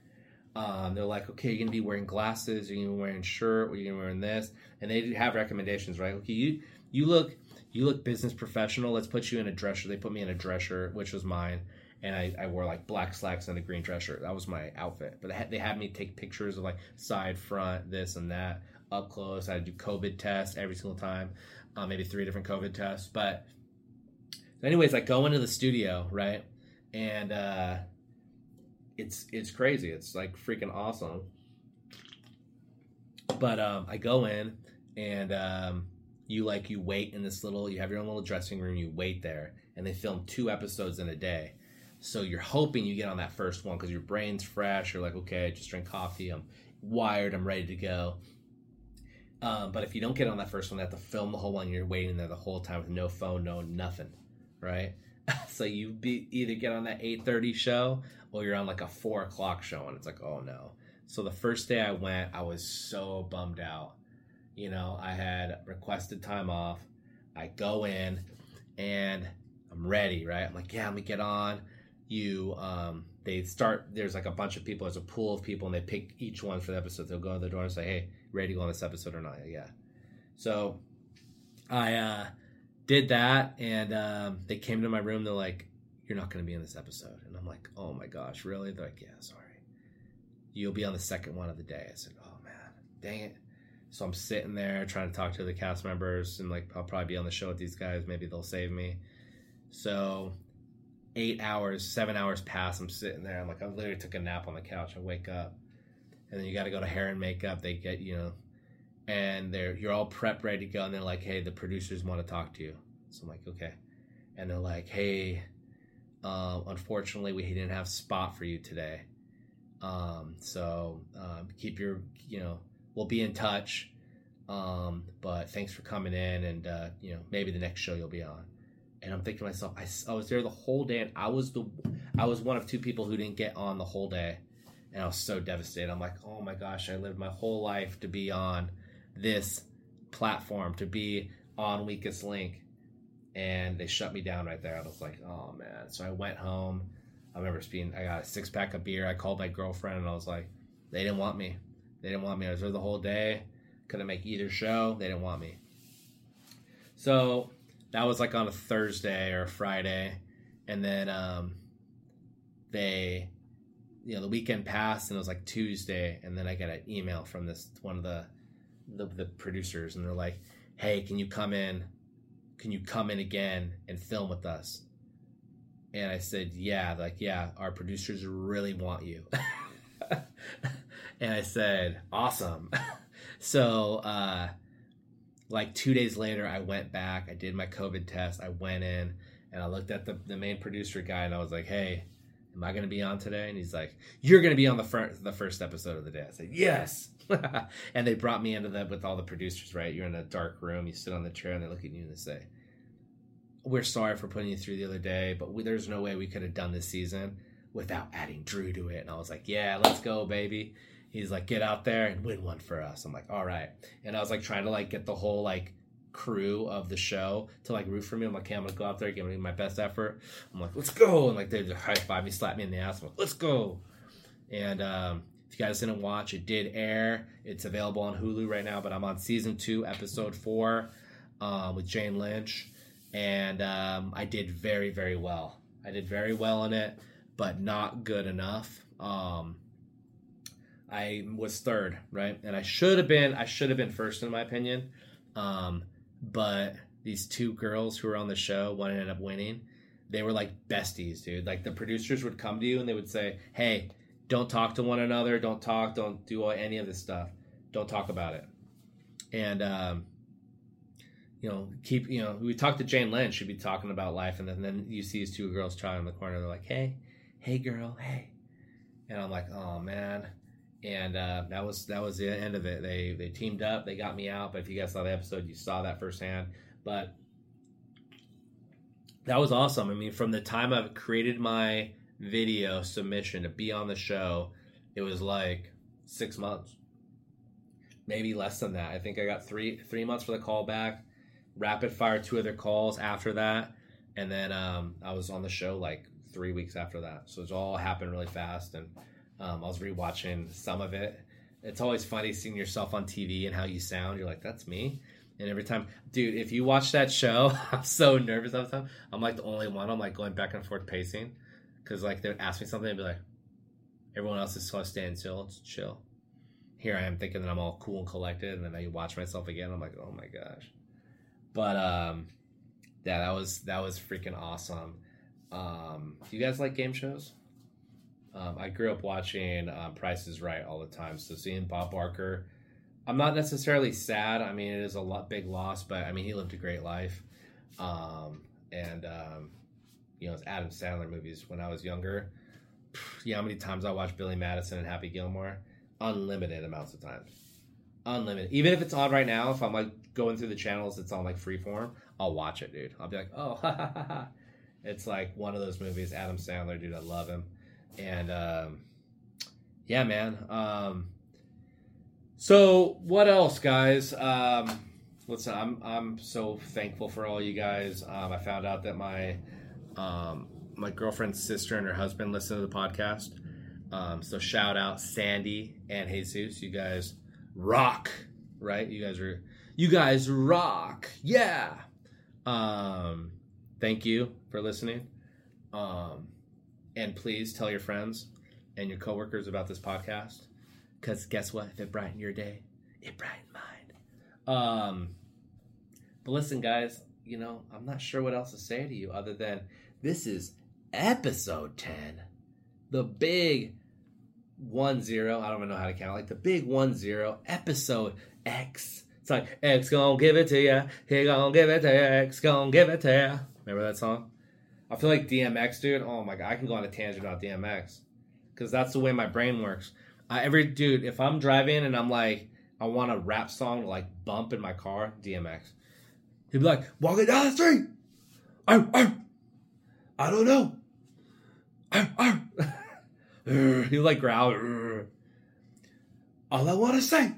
Um, they're like, okay, you're gonna be wearing glasses, you're gonna be wearing shirt, or you're gonna be wearing this, and they have recommendations, right? Okay, you you look you look business professional. Let's put you in a dress shirt. They put me in a dress shirt, which was mine, and I, I wore like black slacks and a green dress shirt. That was my outfit. But they had, they had me take pictures of like side, front, this and that, up close. I had to do COVID tests every single time uh, maybe three different COVID tests. But, anyways, I go into the studio, right? And uh, it's it's crazy. It's like freaking awesome. But um, I go in and um, you like you wait in this little. You have your own little dressing room. You wait there, and they film two episodes in a day. So you're hoping you get on that first one because your brain's fresh. You're like, okay, I just drink coffee. I'm wired. I'm ready to go. Um, but if you don't get on that first one, they have to film the whole one. You're waiting there the whole time with no phone, no nothing, right? so you be either get on that 8:30 show or you're on like a four o'clock show, and it's like, oh no. So the first day I went, I was so bummed out. You know, I had requested time off. I go in and I'm ready, right? I'm like, yeah, let me get on. You, um, they start. There's like a bunch of people. There's a pool of people, and they pick each one for the episode. They'll go to the door and say, "Hey, ready to go on this episode or not?" Yeah. So, I uh, did that, and um, they came to my room. They're like, "You're not going to be in this episode," and I'm like, "Oh my gosh, really?" They're like, "Yeah, sorry. You'll be on the second one of the day." I said, "Oh man, dang it." So I'm sitting there trying to talk to the cast members, and like I'll probably be on the show with these guys. Maybe they'll save me. So eight hours, seven hours pass. I'm sitting there. I'm like, I literally took a nap on the couch. I wake up, and then you got to go to hair and makeup. They get you know, and they're you're all prepped, ready to go, and they're like, hey, the producers want to talk to you. So I'm like, okay, and they're like, hey, uh, unfortunately, we didn't have spot for you today. Um, so um, keep your you know, we'll be in touch. Um, but thanks for coming in, and uh, you know, maybe the next show you'll be on and I'm thinking to myself, I, I was there the whole day, and I was the I was one of two people who didn't get on the whole day, and I was so devastated. I'm like, oh my gosh, I lived my whole life to be on this platform, to be on Weakest Link, and they shut me down right there. I was like, oh man. So I went home. I remember being, I got a six pack of beer. I called my girlfriend, and I was like, they didn't want me. They didn't want me. I was there the whole day. Couldn't make either show. They didn't want me. So that was like on a Thursday or a Friday, and then um, they, you know, the weekend passed and it was like Tuesday, and then I get an email from this one of the, the the producers, and they're like, "Hey, can you come in? Can you come in again and film with us?" And I said, "Yeah." Like, "Yeah, our producers really want you." and I said, "Awesome." so. uh like two days later, I went back. I did my COVID test. I went in and I looked at the, the main producer guy and I was like, hey, am I going to be on today? And he's like, you're going to be on the first the first episode of the day. I said, yes. and they brought me into that with all the producers. Right, you're in a dark room. You sit on the chair and they look at you and they say, "We're sorry for putting you through the other day, but we, there's no way we could have done this season without adding Drew to it." And I was like, "Yeah, let's go, baby." He's like, get out there and win one for us. I'm like, all right. And I was like trying to like get the whole like crew of the show to like root for me. I'm like, okay, I'm gonna go out there, give me my best effort. I'm like, let's go. And like they high five me, slap me in the ass. I'm like, let's go. And um, if you guys didn't watch, it did air. It's available on Hulu right now, but I'm on season two, episode four, um, with Jane Lynch. And um, I did very, very well. I did very well in it, but not good enough. Um, I was third, right? And I should have been I should have been first in my opinion. Um, but these two girls who were on the show, one ended up winning. They were like besties, dude. Like the producers would come to you and they would say, "Hey, don't talk to one another. Don't talk. Don't do any of this stuff. Don't talk about it." And um, you know, keep you know, we talked to Jane Lynch. She'd be talking about life, and then, and then you see these two girls trying in the corner. They're like, "Hey, hey, girl, hey," and I'm like, "Oh man." And uh, that was that was the end of it. They they teamed up, they got me out. But if you guys saw the episode, you saw that firsthand. But that was awesome. I mean, from the time I've created my video submission to be on the show, it was like six months, maybe less than that. I think I got three three months for the callback, rapid fire two other calls after that, and then um, I was on the show like three weeks after that. So it's all happened really fast and um, I was rewatching some of it. It's always funny seeing yourself on TV and how you sound. You're like, that's me. And every time, dude, if you watch that show, I'm so nervous all the time. I'm like the only one. I'm like going back and forth pacing because like they would ask me something and be like, everyone else is to stand still, it's chill. Here I am thinking that I'm all cool and collected, and then I watch myself again. I'm like, oh my gosh. But um, yeah, that was that was freaking awesome. Um, do you guys like game shows? Um, I grew up watching um, Price is Right all the time, so seeing Bob Barker, I'm not necessarily sad. I mean, it is a lot big loss, but I mean, he lived a great life. Um, and um, you know, it's Adam Sandler movies when I was younger. Yeah, how many times I watched Billy Madison and Happy Gilmore? Unlimited amounts of times. Unlimited. Even if it's on right now, if I'm like going through the channels, it's on like freeform. I'll watch it, dude. I'll be like, oh, it's like one of those movies. Adam Sandler, dude, I love him. And um, yeah, man. Um, so what else, guys? Um, listen, I'm I'm so thankful for all you guys. Um, I found out that my um, my girlfriend's sister and her husband listen to the podcast. Um, so shout out Sandy and Jesus. You guys rock, right? You guys are you guys rock. Yeah. Um, thank you for listening. Um, and please tell your friends and your coworkers about this podcast. Because guess what? If it brightened your day, it brightened mine. Um, but listen, guys, you know, I'm not sure what else to say to you other than this is episode 10. The big 1 0. I don't even know how to count. Like the big 1 0, episode X. It's like, X gonna give it to ya. He gonna give it to ya. X gonna give it to ya. Remember that song? I feel like DMX, dude. Oh my god, I can go on a tangent about DMX because that's the way my brain works. I, every dude, if I'm driving and I'm like, I want a rap song to like bump in my car, DMX. He'd be like, walking down the street. Arr. I don't know. Arr, arr. He'd like growl. All I want to say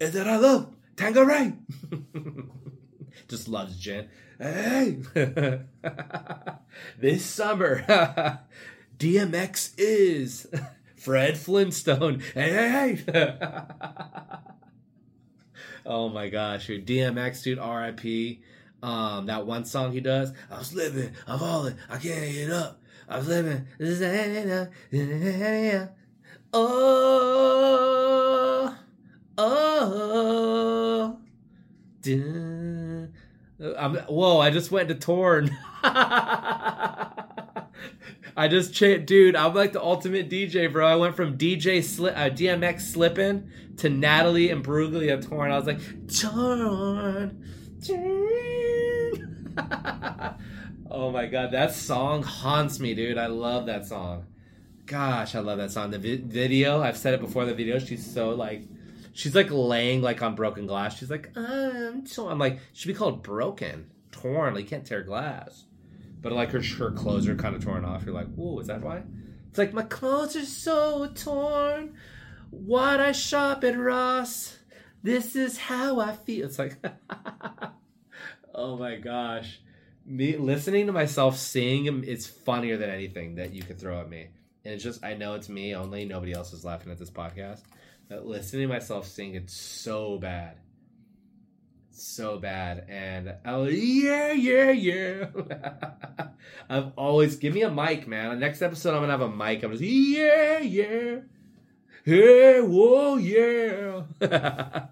is that I love Tanqueray. Just loves gin. Hey, this summer, DMX is Fred Flintstone. Hey, hey, oh my gosh, your DMX, dude, RIP. Um, that one song he does, I was living, I'm falling, I can't get up. I was living. Oh, oh. I'm, whoa, I just went to Torn. I just dude. I'm like the ultimate DJ, bro. I went from DJ Sli- uh, DMX slipping to Natalie Imbruglia of Torn. I was like, Torn, Torn. oh my god, that song haunts me, dude. I love that song. Gosh, I love that song. The vi- video, I've said it before. The video, she's so like, she's like laying like on broken glass. She's like, um, I'm torn. I'm like, should be called broken, torn. Like, you can't tear glass. But like her her clothes are kind of torn off. You're like, whoa, is that why? It's like my clothes are so torn. Why'd I shop at Ross? This is how I feel. It's like, oh my gosh, me listening to myself sing is funnier than anything that you could throw at me. And it's just, I know it's me only. Nobody else is laughing at this podcast. But listening to myself sing, it's so bad. So bad. And oh yeah yeah yeah. I've always give me a mic man. Next episode i'm gonna have a mic. I'm just yeah yeah. Hey whoa yeah.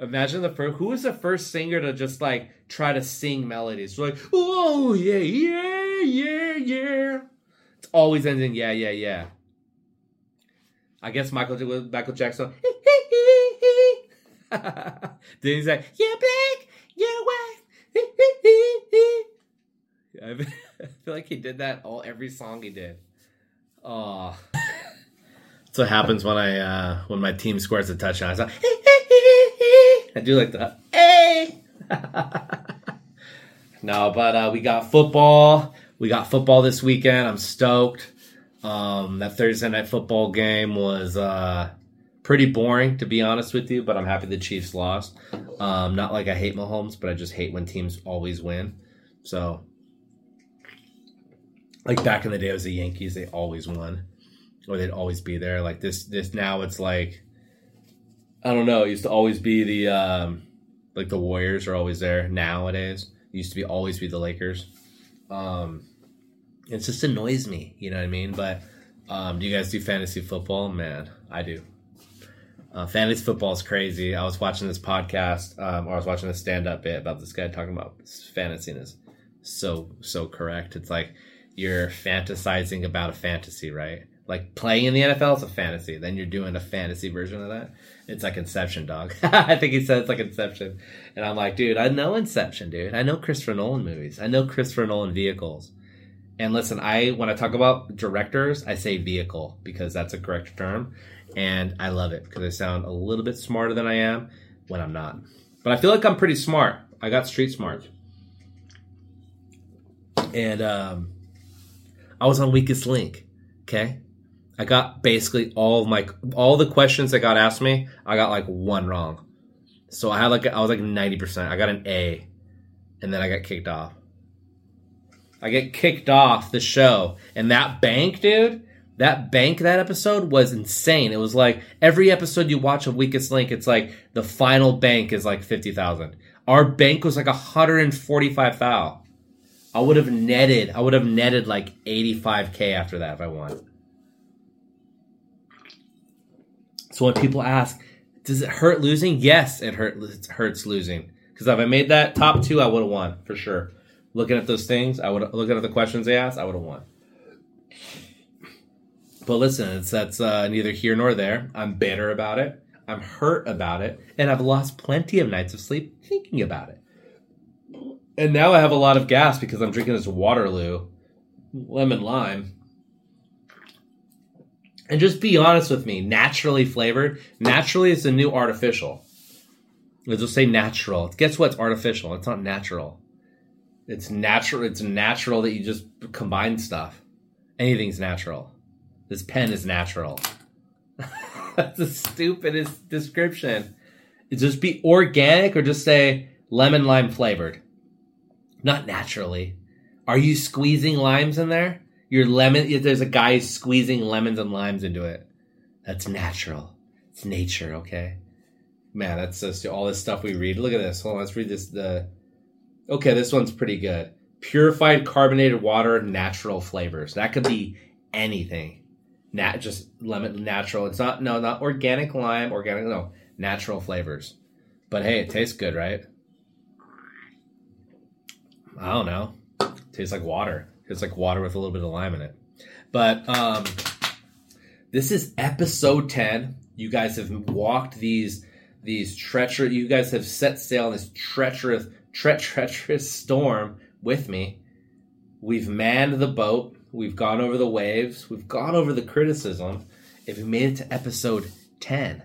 Imagine the first who was the first singer to just like try to sing melodies? Like oh yeah yeah yeah yeah. It's always ending yeah yeah yeah i guess michael michael jackson then he's like, "You're black, you're white." I feel like he did that all every song he did. Oh, that's what happens when I uh, when my team scores a touchdown. I, like, I do like that. Hey. no, but uh, we got football. We got football this weekend. I'm stoked. Um, that Thursday night football game was uh, pretty boring to be honest with you, but I'm happy the Chiefs lost. Um, not like I hate Mahomes, but I just hate when teams always win. So, like back in the day, it was the Yankees; they always won, or they'd always be there. Like this, this now it's like I don't know. It used to always be the um, like the Warriors are always there nowadays. It used to be always be the Lakers. Um, it just annoys me, you know what I mean? But um, do you guys do fantasy football? Man, I do. Uh, fantasy football is crazy. I was watching this podcast, um, or I was watching a stand up bit about this guy talking about fantasy and is so, so correct. It's like you're fantasizing about a fantasy, right? Like playing in the NFL is a fantasy. Then you're doing a fantasy version of that. It's like Inception, dog. I think he said it's like Inception. And I'm like, dude, I know Inception, dude. I know Christopher Nolan movies. I know Christopher Nolan vehicles. And listen, I when I talk about directors, I say vehicle because that's a correct term. And I love it because I sound a little bit smarter than I am when I'm not. But I feel like I'm pretty smart. I got street smart. And um, I was on Weakest Link. Okay. I got basically all of my all the questions that got asked me. I got like one wrong, so I had like I was like ninety percent. I got an A, and then I got kicked off. I get kicked off the show, and that bank, dude. That bank that episode was insane. It was like every episode you watch of Weakest Link, it's like the final bank is like fifty thousand. Our bank was like hundred and forty five thou. I would have netted. I would have netted like eighty five k after that if I won. So when people ask, does it hurt losing? Yes, it hurt. It hurts losing because if I made that top two, I would have won for sure. Looking at those things, I would looking at the questions they asked, I would have won. But listen, it's that's uh, neither here nor there. I'm bitter about it. I'm hurt about it, and I've lost plenty of nights of sleep thinking about it. And now I have a lot of gas because I'm drinking this Waterloo lemon lime and just be honest with me. Naturally flavored. Naturally is the new artificial. Just say natural. Guess what's artificial? It's not natural. It's natural. It's natural that you just combine stuff. Anything's natural. This pen is natural. That's the stupidest description. Just be organic or just say lemon lime flavored. Not naturally. Are you squeezing limes in there? Your lemon, there's a guy squeezing lemons and limes into it. That's natural. It's nature, okay? Man, that's just all this stuff we read. Look at this. Hold on, let's read this. The okay, this one's pretty good. Purified carbonated water, natural flavors. That could be anything. Nat, just lemon, natural. It's not no, not organic lime, organic no, natural flavors. But hey, it tastes good, right? I don't know. It tastes like water. It's like water with a little bit of lime in it. But um, this is episode 10. You guys have walked these these treacherous you guys have set sail in this treacherous tre- treacherous storm with me. We've manned the boat. We've gone over the waves. We've gone over the criticism. If we made it to episode 10,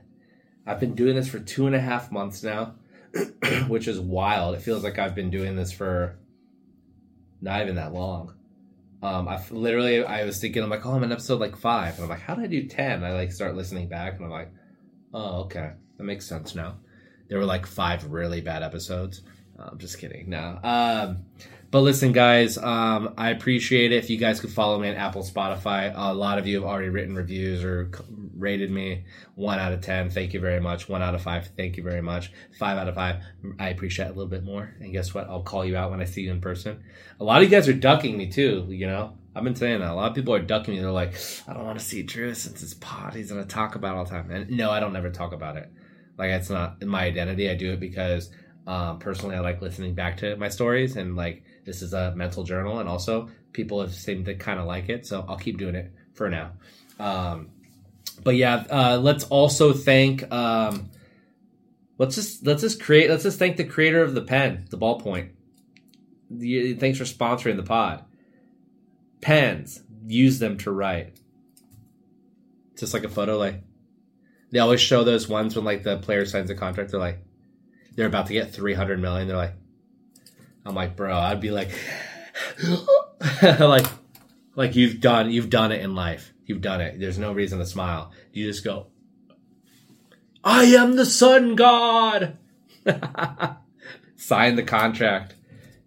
I've been doing this for two and a half months now, which is wild. It feels like I've been doing this for not even that long. Um, I literally I was thinking I'm like, oh, I'm in episode like five, and I'm like, how did I do ten? I like start listening back, and I'm like, oh, okay, that makes sense now. There were like five really bad episodes. I'm just kidding. No. Um, but listen, guys, um, I appreciate it. If you guys could follow me on Apple, Spotify, a lot of you have already written reviews or rated me one out of 10. Thank you very much. One out of five. Thank you very much. Five out of five. I appreciate it a little bit more. And guess what? I'll call you out when I see you in person. A lot of you guys are ducking me too, you know? I've been saying that. A lot of people are ducking me. They're like, I don't want to see Drew since his pot. He's going to talk about all the time. And no, I don't never talk about it. Like, it's not my identity. I do it because um, personally, I like listening back to my stories and like, this is a mental journal, and also people have seemed to kind of like it, so I'll keep doing it for now. Um, but yeah, uh, let's also thank. Um, let's just let's just create. Let's just thank the creator of the pen, the ballpoint. The, thanks for sponsoring the pod. Pens, use them to write. Just like a photo, like they always show those ones when like the player signs a contract. They're like, they're about to get three hundred million. They're like, I'm like, bro, I'd be like, like, like you've done, you've done it in life. You've done it. There's no reason to smile. You just go, I am the sun god. Sign the contract.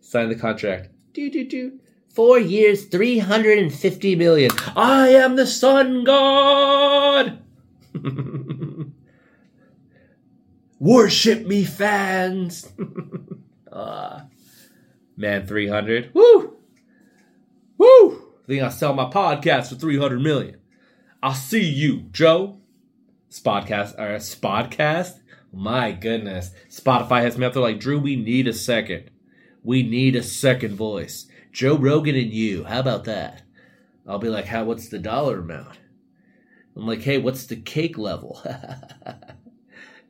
Sign the contract. Do do do. Four years, three hundred and fifty million. I am the sun god. Worship me, fans. uh. Man 300. Woo! Woo! I think I'll sell my podcast for 300 million. I'll see you, Joe. Spodcast, or Spodcast? My goodness. Spotify has me up there like, Drew, we need a second. We need a second voice. Joe Rogan and you. How about that? I'll be like, how, what's the dollar amount? I'm like, hey, what's the cake level?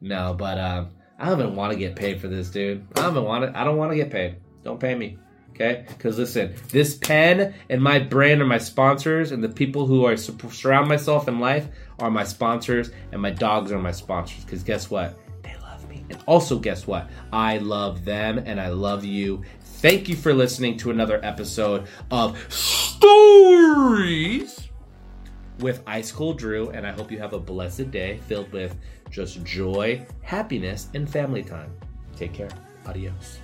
no, but um, I don't even want to get paid for this, dude. I don't even want to. I don't want to get paid. Don't pay me. Okay? Because listen, this pen and my brand are my sponsors, and the people who I surround myself in life are my sponsors, and my dogs are my sponsors. Because guess what? They love me. And also, guess what? I love them, and I love you. Thank you for listening to another episode of Stories with Ice Cold Drew, and I hope you have a blessed day filled with just joy, happiness, and family time. Take care. Adios.